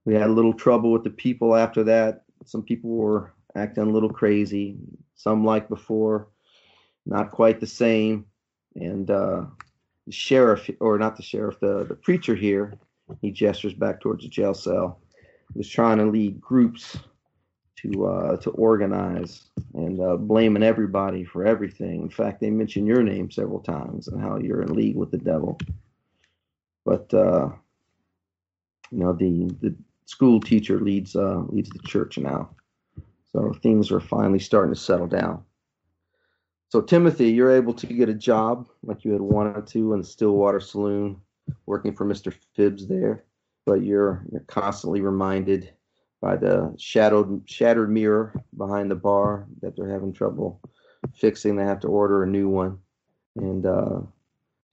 we had a little trouble with the people after that. Some people were acting a little crazy, some like before, not quite the same. And uh, the sheriff, or not the sheriff, the, the preacher here, he gestures back towards the jail cell, was trying to lead groups to uh, to organize and uh, blaming everybody for everything. In fact, they mention your name several times and how you're in league with the devil. But uh, you know the the school teacher leads uh, leads the church now, so things are finally starting to settle down. So Timothy, you're able to get a job like you had wanted to in the Stillwater Saloon, working for Mr. Phibbs there, but you're you're constantly reminded by the shadowed shattered mirror behind the bar that they're having trouble fixing. They have to order a new one, and uh,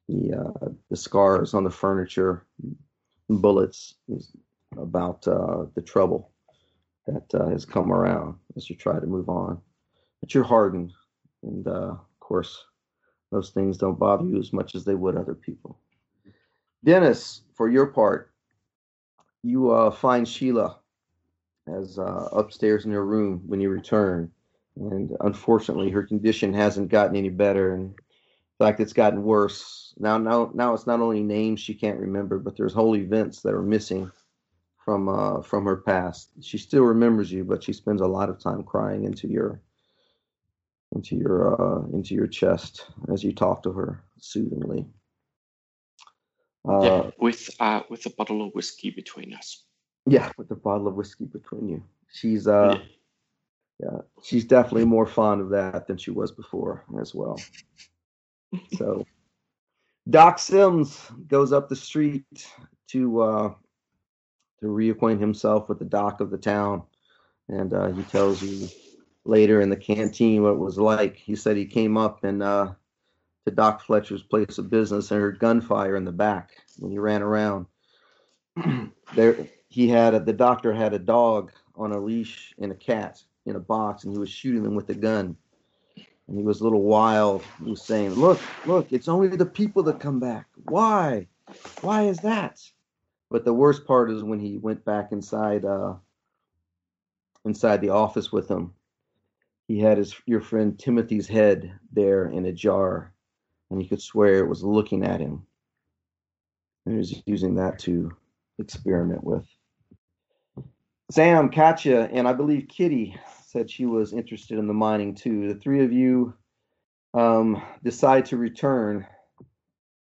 the uh, the scars on the furniture, bullets, about uh, the trouble that uh, has come around as you try to move on. But you're hardened, and uh, of course, those things don't bother you as much as they would other people. Dennis, for your part, you uh, find Sheila as uh, upstairs in her room when you return. And unfortunately, her condition hasn't gotten any better. And in fact, it's gotten worse. Now, now, now it's not only names she can't remember, but there's whole events that are missing from uh, from her past. She still remembers you, but she spends a lot of time crying into your into your uh, into your chest as you talk to her soothingly. Uh, yeah, with uh, with a bottle of whiskey between us. Yeah, with a bottle of whiskey between you. She's uh yeah. yeah, she's definitely more fond of that than she was before as well. so Doc Sims goes up the street to uh to reacquaint himself with the doc of the town and uh he tells you later in the canteen what it was like. He said he came up and uh to Doc Fletcher's place of business and heard gunfire in the back when he ran around. there he had a, the doctor had a dog on a leash and a cat in a box, and he was shooting them with a gun. And he was a little wild. He was saying, "Look, look, it's only the people that come back. Why? Why is that?" But the worst part is when he went back inside uh, inside the office with him. He had his your friend Timothy's head there in a jar, and he could swear it was looking at him. And he was using that to experiment with. Sam, Katya, and I believe Kitty said she was interested in the mining too. The three of you um, decide to return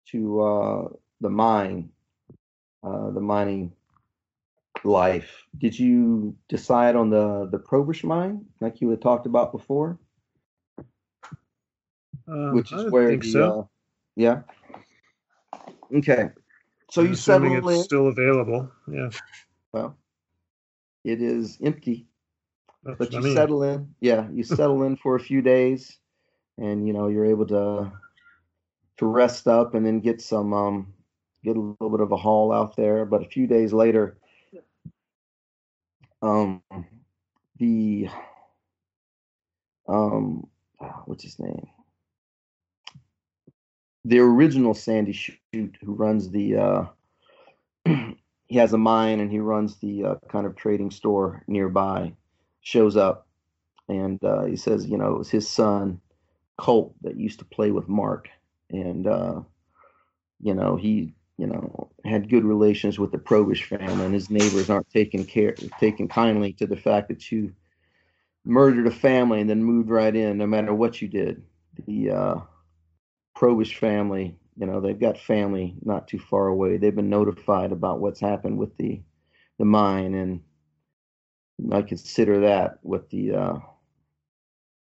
to uh, the mine, uh, the mining life. Did you decide on the the Probish mine like you had talked about before? Um, Which is I where think the so. uh, yeah. Okay, so I'm you assuming settle it's in. still available. Yeah, Well, it is empty. that's but you I mean. settle in yeah you settle in for a few days and you know you're able to to rest up and then get some um get a little bit of a haul out there but a few days later um the um what's his name? The original sandy shoot who runs the uh he has a mine and he runs the uh, kind of trading store nearby shows up and uh, he says, you know, it was his son, Colt, that used to play with Mark, and uh, you know he, you know, had good relations with the Probish family, and his neighbors aren't taking care, taking kindly to the fact that you murdered a family and then moved right in, no matter what you did. The uh, Probish family, you know, they've got family not too far away. They've been notified about what's happened with the the mine, and I consider that what the uh,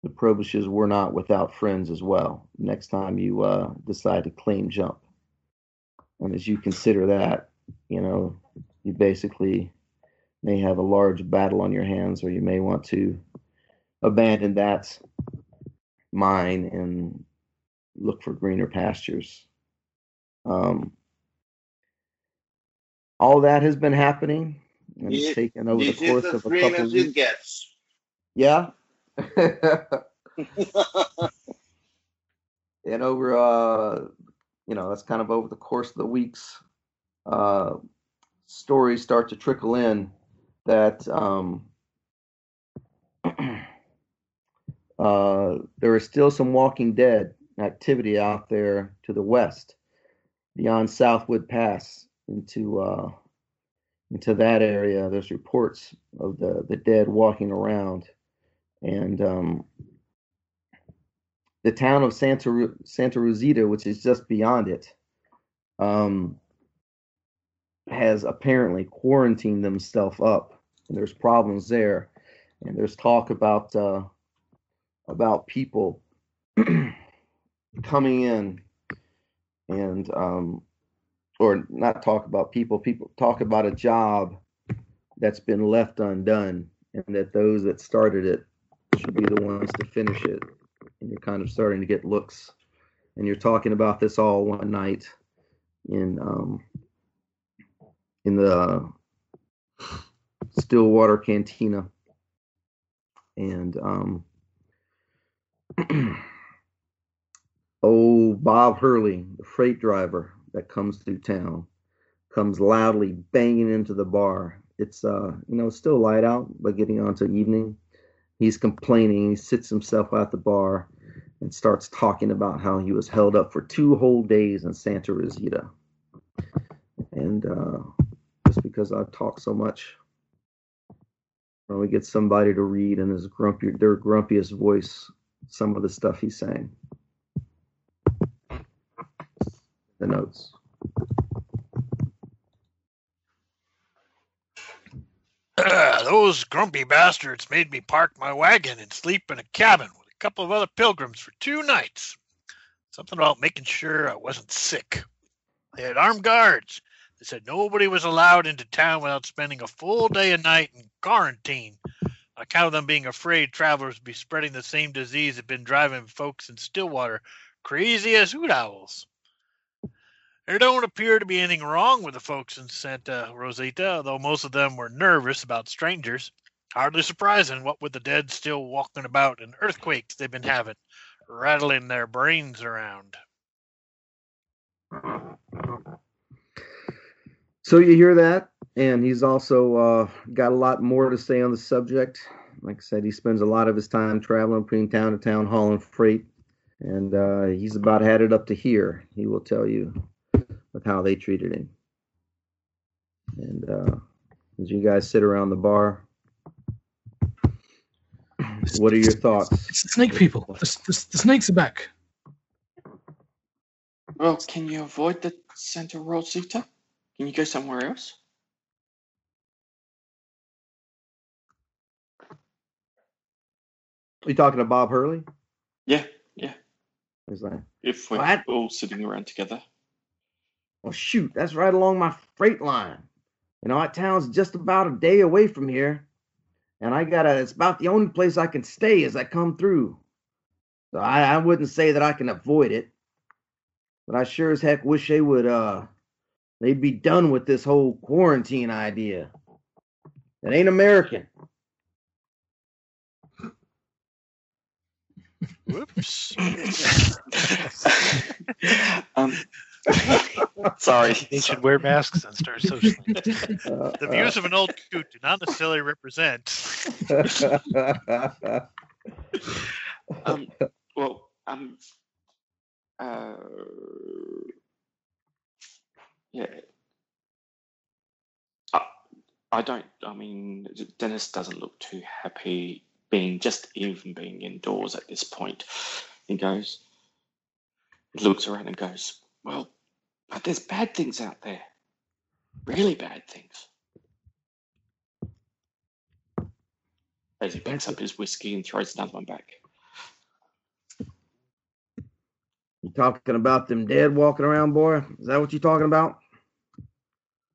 the Probishes were not without friends as well. Next time you uh, decide to claim jump, and as you consider that, you know, you basically may have a large battle on your hands, or you may want to abandon that mine and look for greener pastures. Um, all that has been happening and it's taken over the this is course of a couple of weeks. gets. Yeah. and over uh you know that's kind of over the course of the weeks uh stories start to trickle in that um uh there is still some walking dead activity out there to the west beyond southwood pass into uh into that area. There's reports of the the dead walking around and um the town of Santa Santa Rosita, which is just beyond it, um, has apparently quarantined themselves up, and there's problems there, and there's talk about uh, about people coming in, and um, or not talk about people, people talk about a job that's been left undone, and that those that started it should be the ones to finish it and you're kind of starting to get looks and you're talking about this all one night in um in the Stillwater Cantina. And um oh Bob Hurley the freight driver that comes through town comes loudly banging into the bar. It's uh you know still light out but getting on to evening he's complaining he sits himself at the bar and starts talking about how he was held up for two whole days in Santa Rosita. And uh, just because I talk so much, we get somebody to read in his grumpy, their grumpiest voice, some of the stuff he's saying. The notes. Those grumpy bastards made me park my wagon and sleep in a cabin couple of other pilgrims for two nights. Something about making sure I wasn't sick. They had armed guards. They said nobody was allowed into town without spending a full day and night in quarantine. Account of them being afraid travelers would be spreading the same disease that had been driving folks in Stillwater crazy as hoot owls. There don't appear to be anything wrong with the folks in Santa Rosita, though most of them were nervous about strangers. Hardly surprising, what with the dead still walking about and earthquakes they've been having, rattling their brains around. So you hear that, and he's also uh, got a lot more to say on the subject. Like I said, he spends a lot of his time traveling between town to town hauling freight, and uh, he's about had it up to here. He will tell you with how they treated him. And uh, as you guys sit around the bar, what are your thoughts? It's the snake people. The, the, the snakes are back. Well, can you avoid the Santa Rosita? Can you go somewhere else? Are you talking to Bob Hurley? Yeah, yeah. He's like, If we're What? all sitting around together. Well, shoot, that's right along my freight line. You know, that town's just about a day away from here. And I gotta, it's about the only place I can stay as I come through. So I, I wouldn't say that I can avoid it. But I sure as heck wish they would, uh, they'd be done with this whole quarantine idea. It ain't American. Whoops. um, sorry. They should wear masks and start socially. Uh, The views of an old coot do not necessarily represent. uh, Um, well, um, uh, yeah. I, I don't. I mean, Dennis doesn't look too happy being just even being indoors at this point. He goes, he looks around and goes, Well, but there's bad things out there. Really bad things. As he picks up his whiskey and throws another one back. You talking about them dead walking around, boy? Is that what you're talking about?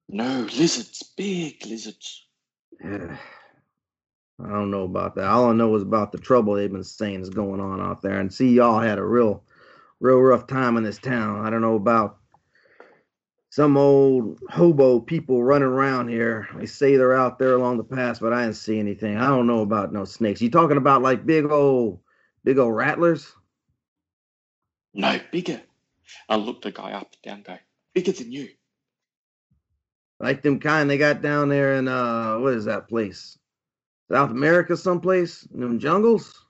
No, lizards, big lizards. Yeah. I don't know about that. All I know is about the trouble they've been saying is going on out there. And see, y'all had a real, real rough time in this town. I don't know about some old hobo people running around here. They say they're out there along the pass, but I didn't see anything. I don't know about no snakes. You talking about like big old, big old rattlers? No, bigger. I looked the guy up and down, go, bigger than you. Like them kind they got down there in uh, what is that place? South America, someplace? In them jungles?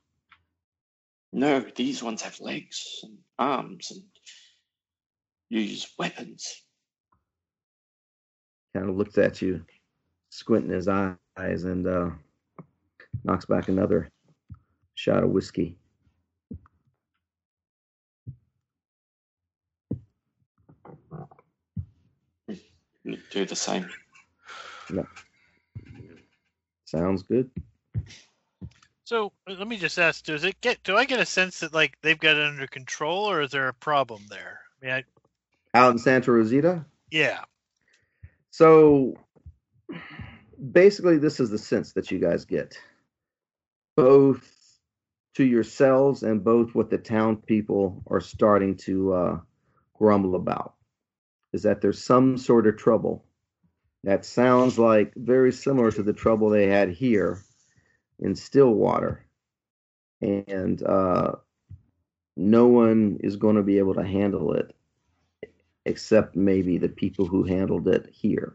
No, these ones have legs and arms and use weapons. Kind of looks at you, squinting his eyes, and uh, knocks back another shot of whiskey. Do the same. Sounds good. So uh, let me just ask: Does it get? Do I get a sense that like they've got it under control, or is there a problem there? I mean, I, Out in Santa Rosita? yeah. So basically, this is the sense that you guys get, both to yourselves and both what the town people are starting to uh, grumble about, is that there's some sort of trouble. That sounds like very similar to the trouble they had here in Stillwater, and uh, no one is going to be able to handle it except maybe the people who handled it here.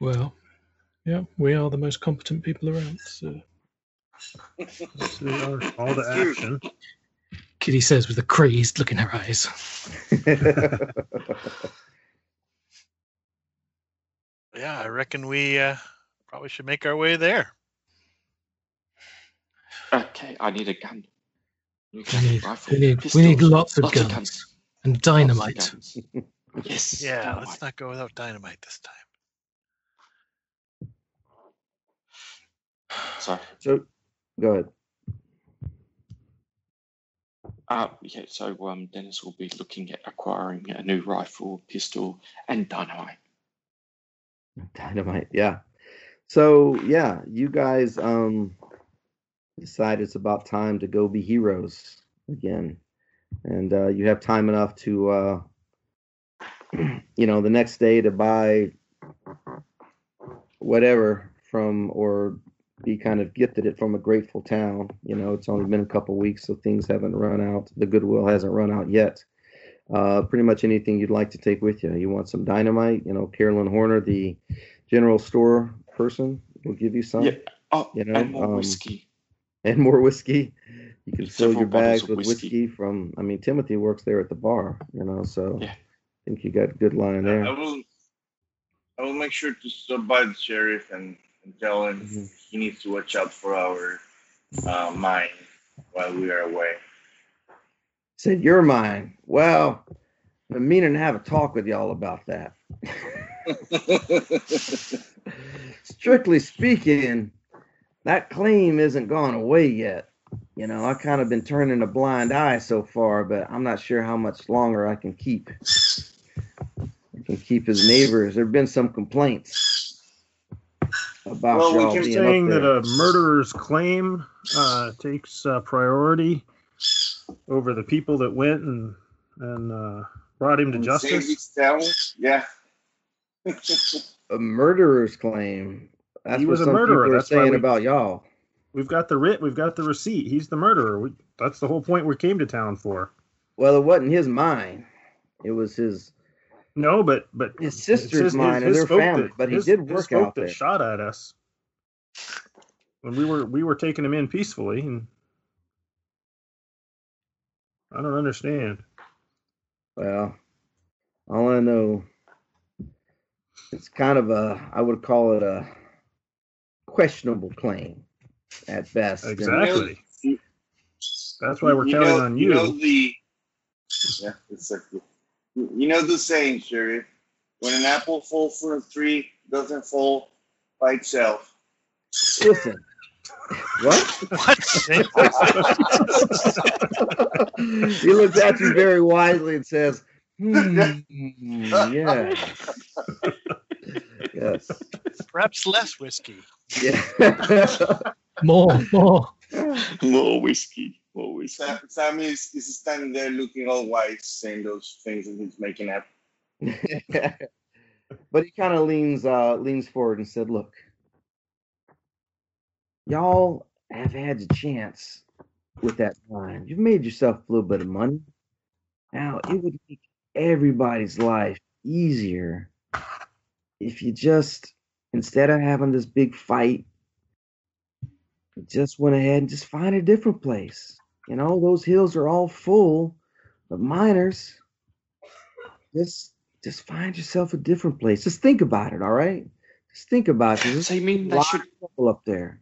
Well, yeah, we are the most competent people around. So See our call to action. Kitty says with a crazed look in her eyes. Yeah, I reckon we uh, probably should make our way there. Okay, I need a gun. New We need, rifle, we need, we need lots of lots guns of guns. and dynamite. guns. Yes. Yeah, dynamite. let's not go without dynamite this time. Sorry. so, go ahead. Uh, yeah, so um, Dennis will be looking at acquiring a new rifle, pistol, and dynamite. Dynamite, yeah. So yeah, you guys um decide it's about time to go be heroes again, and uh, you have time enough to uh, you know the next day to buy whatever from or be kind of gifted it from a grateful town. You know, it's only been a couple weeks, so things haven't run out. The goodwill hasn't run out yet. Uh, pretty much anything you'd like to take with you. You want some dynamite? You know, Carolyn Horner, the general store person, will give you some, Yeah. Oh, You know, and more um, whiskey. And more whiskey. You can fill your bags with whiskey. whiskey. from. I mean, Timothy works there at the bar. You know, so Yeah. I think you got a good line I there. will. I will make sure to stop by the sheriff and, and tell him Mhm. he needs to watch out for our uh, mine while we are away. Said you're mine. Well, I've been meaning to have a talk with y'all about that. Strictly speaking, that claim isn't gone away yet. You know, I kind of been turning a blind eye so far, but I'm not sure how much longer I can keep. I can keep his neighbors. There've been some complaints about Well, we y'all can being saying that a murderer's claim uh, takes uh, priority over the people that went and and uh, brought him to And justice. Yeah. a murderer's claim. That's He was a murderer, that's saying we- about y'all. We've got the writ. We've got the receipt. He's the murderer. We, that's the whole point we came to town for. Well, it wasn't his mind. It was his No, but but his sister's mine or their family. that- but he his- did his work out that there. shot at us when we were we were taking him in peacefully, and I don't understand. Well, all I know, it's kind of a, I would call it a questionable claim at best. And- Exactly. That's why we're counting know- on You you. know the yeah, exactly. You you know the saying, Sheriff. When an apple falls from a tree, doesn't fall by itself. Listen, what? What? he looks at you very wisely and says, "Hmm, yes, yes, Perhaps less whiskey. Yeah." More, more. More whiskey. More whiskey. Sam, Sammy is, is standing there looking all wise, saying those things that he's making up. but he kind of leans uh leans forward and said, "Look, y'all have had a chance with that mine. You've made yourself a little bit of money. Now it would make everybody's life easier if you just instead of having this big fight, just went ahead and just find a different place. You know, those hills are all full of miners. Just just find yourself a different place. Just think about it, all right? Just think about it. There's So you mean a they should? of people up there.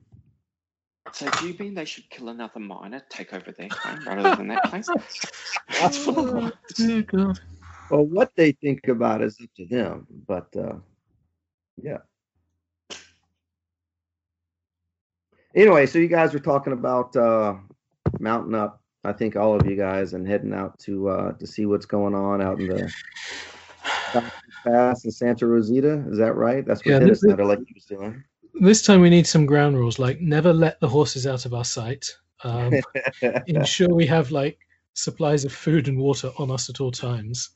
So do you mean they should kill another miner, take over their claim rather than that place? That's full of miners. Well, what they think about is up to them, but uh, yeah. Anyway, so you guys were talking about uh, mounting up. I think all of you guys and heading out to uh, to see what's going on out in the South Pass in Santa Rosita. Is that right? That's what Yeah, this- Snyder like he was doing. This time we need some ground rules, like never let the horses out of our sight. Um, ensure we have like supplies of food and water on us at all times.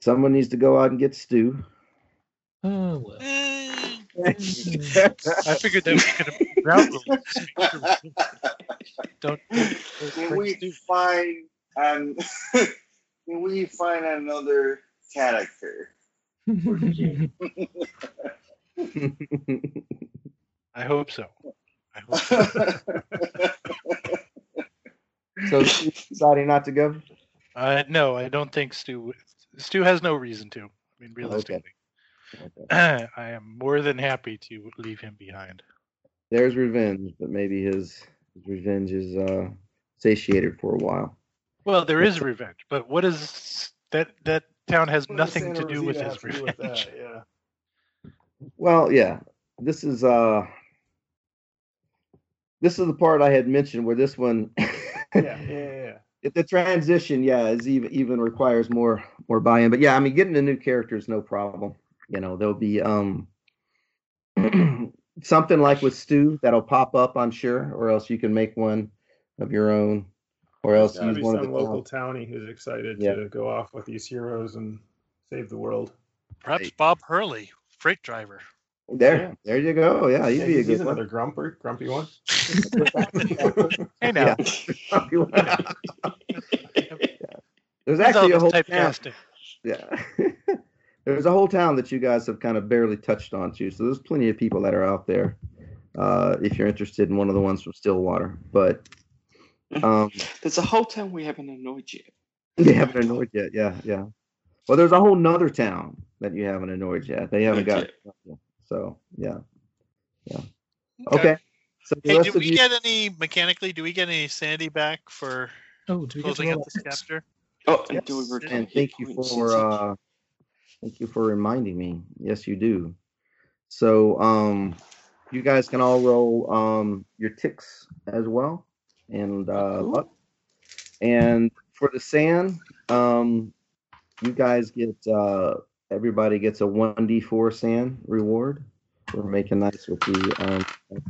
Someone needs to go out and get stew. Oh well. I figured that we could have ground rules. Don't Can we find an Can we find another character? I hope so. I hope so. so deciding not to go. Uh, no, I don't think Stu. Stu has no reason to. I mean, realistically, Okay. I am more than happy to leave him behind. There's revenge, but maybe his, his revenge is uh, satiated for a while. Well, there is revenge, but what is that? That town has What nothing to do with his have to do with revenge. that? Yeah. Well, yeah, this is uh, this is the part I had mentioned where this one, Yeah, yeah, yeah. the transition, yeah, is even even requires more more buy-in. But yeah, I mean, getting a new character is no problem. You know, there'll be um something like with Stu that'll pop up, I'm sure, or else you can make one of your own, or else There's use be one of some the local townie who's excited Yeah. to go off with these heroes and save the world. Perhaps Right. Bob Hurley, freight driver. There, Yeah. there you go. Yeah, he'd Yeah, be a he's, he's good one. another grumper, grumpy one. Hey now, There's actually a whole town. typecasting. Yeah. There's a whole town that you guys have kind of barely touched on too. So there's plenty of people that are out there. Uh, if you're interested in one of the ones from Stillwater, but um, There's a whole town we haven't annoyed yet. they haven't annoyed yet. Yeah, yeah. Well, there's a whole nother town that you haven't annoyed yet. They haven't got. Not So yeah, yeah. Okay. So the Hey, do we you, get any mechanically? Do we get any sanity back for Oh, do we get closing roll out this that? chapter? Oh, and Yes, do we and thank you for uh, thank you for reminding me. Yes, you do. So um, you guys can all roll um your ticks as well, and uh, luck. And for the SAN, um, you guys get uh everybody gets a one d four SAN reward. We're making nice with the um.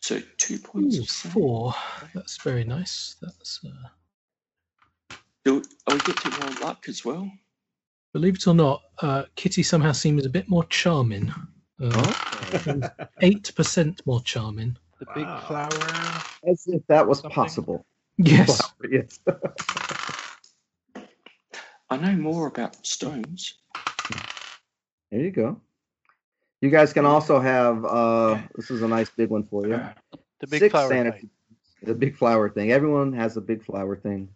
So two points Ooh, of SAN. four. That's very nice. That's uh, Do oh, we get to roll luck as well? Believe it or not, uh, Kitty somehow seems a bit more charming. Uh, Eight percent more charming. The big Wow. flower. as if that was Something. possible. Yes. Yes. I know more about stones. There you go. You guys can also have uh this is a nice big one for you. The big Six flower. sanity- thing. The big flower thing. Everyone has a big flower thing.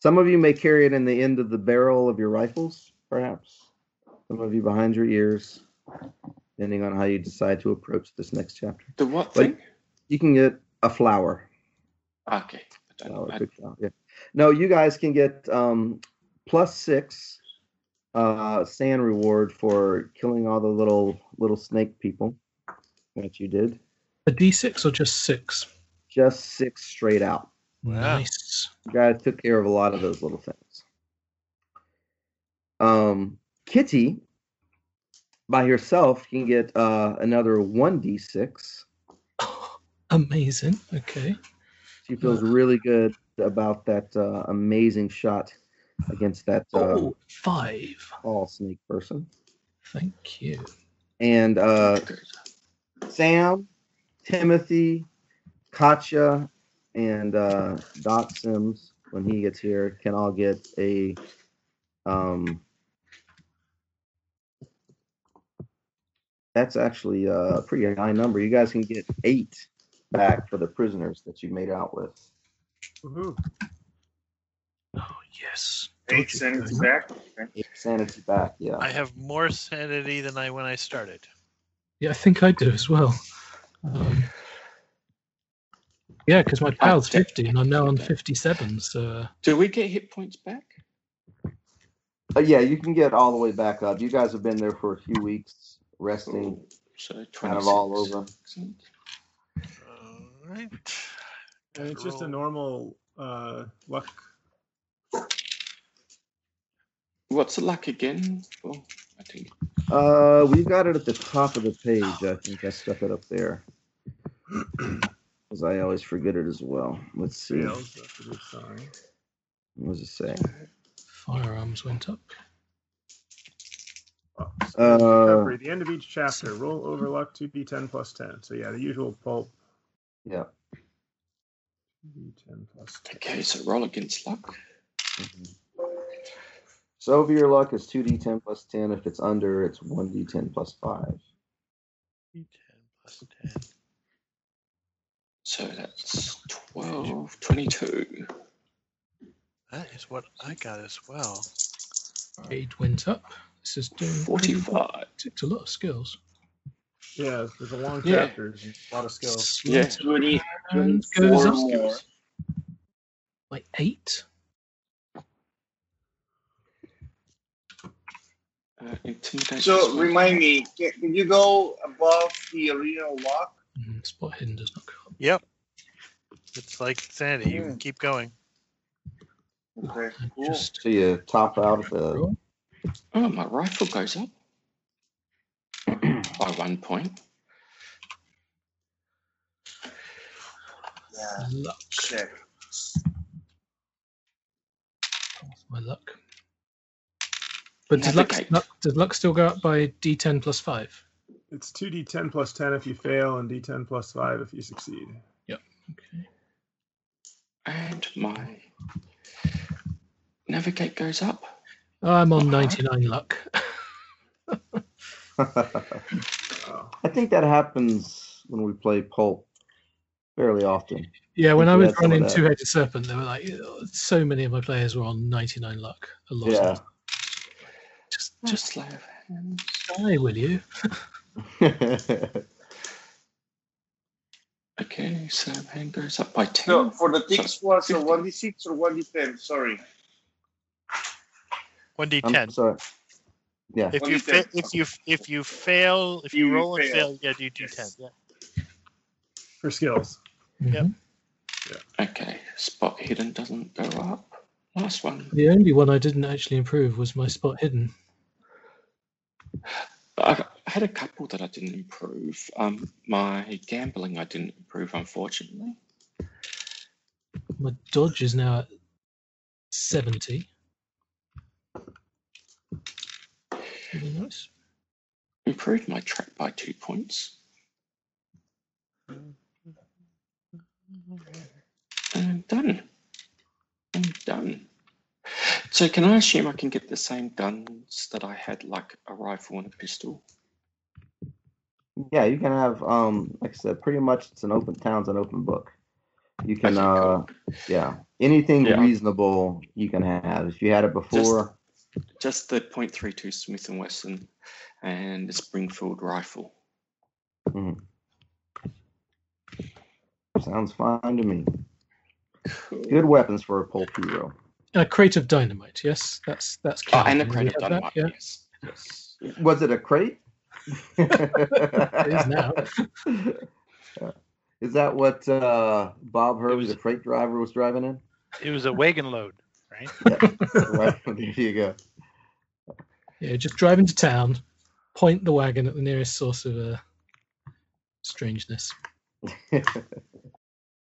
Some of you may carry it in the end of the barrel of your rifles, perhaps. Some of you behind your ears. depending on how you decide to approach this next chapter. The what But- thing? You can get a flower. Okay. Flower, I, big flower, yeah. No, you guys can get um, plus six uh, SAN reward for killing all the little little snake people that you did. A d6 or just six? Just six straight out. Nice. You guys took care of a lot of those little things. Um, Kitty, by herself, can get uh, another 1d6. Amazing. Okay. She feels really good about that uh, amazing shot against that uh, Oh, five. tall snake person. Thank you. And uh. Sam, Timothy, Katja, and uh, Doc Sims, when he gets here, can all get a. Um, that's actually a pretty high number. You guys can get eight back for the prisoners that you made out with. Woohoo. Oh, yes. Eight sanity back. Eight sanity back, yeah. I have more sanity than I when I started. Yeah, I think I do as well. Um, yeah, because my pal's 50 and I'm now on 57. So uh, Do we get hit points back? Uh, yeah, you can get all the way back up. You guys have been there for a few weeks, resting. Oh, so 26. kind of all over. All right. And it's just a Roll. normal uh, luck. What's the luck again? Well, I think. Uh, we've got it at the top of the page. I think I stuck it up there. Because I always forget it as well. Let's see. Fails. That's a good sign. What does it say? firearms went up. So Uh, recovery. The end of each chapter. Roll over luck 2d10 plus 10. So yeah, the usual pulp. Yeah. 2d10 plus 10. Okay, so roll against luck. Mhm. So over your luck is 2d10 plus 10. If it's under, it's 1d10 plus 5. D10 plus 10. So that's 12, 22. That is what I got as well. Aid went up. This is doing pretty well. 45. It's a lot of skills. Yeah, there's a long Yeah. chapter. and A lot of skills. Yeah. 20, And 24 goes up more. like eight. Uh, intimidation. So remind me, can, can you go above the original lock? Mhm, Spot hidden does not go up. Yep. It's like sanity. You Hmm. can keep going. Okay, cool. Just So you top out at the. Roll. Oh, my rifle goes up by one point. Yeah, luck. check. That's my luck. But does luck, luck, does luck still go up by d10 plus 5? It's 2d10 plus 10 if you fail, and d10 plus 5 if you succeed. Yep. Okay. And my navigate goes up. I'm on 99 luck. I think that happens when we play Pulp fairly often. yeah, when think I was had some of running that. Two Headed Serpent, there were like so many of my players were on 99 luck. A lot. Yeah. Of them. Just, Just just slay of hands. die, will you? Okay, so hand goes up by 10. So for the tick So, squad, so 50. 1d6 or 1d10? Sorry. 1d10. Sorry. Yeah. if you fa- if you if you fail, if you, You roll and fail. yeah, do d10. Yeah. For skills. Yep. Mhm. Okay, spot hidden doesn't go up. Last one. The only one I didn't actually improve was my spot hidden. I I had a couple that I didn't improve. Um, my gambling I didn't improve, unfortunately. My dodge is now at 70. Really nice. Improved my track by two points. And I'm done. And done. So can I assume I can get the same guns that I had, like a rifle and a pistol? Yeah, you can have um like I said, pretty much it's an open town's an open book. You can Okay, uh cool. yeah. Anything Yeah. reasonable you can have. If you had it before, just the .32 Smith and Wesson and the Springfield rifle. Sounds fine to me. Cool. Good weapons for a pulp hero. A crate of dynamite. Yes, that's that's. Oh, and a crate We of have that, dynamite. Yeah, Yes. Yes. Was it a crate? it is now. Is that what uh, Bob Hurley, the freight driver, was driving in? It was a wagon load, right? right. There you go. Yeah, just drive into town, point the wagon at the nearest source of uh, strangeness.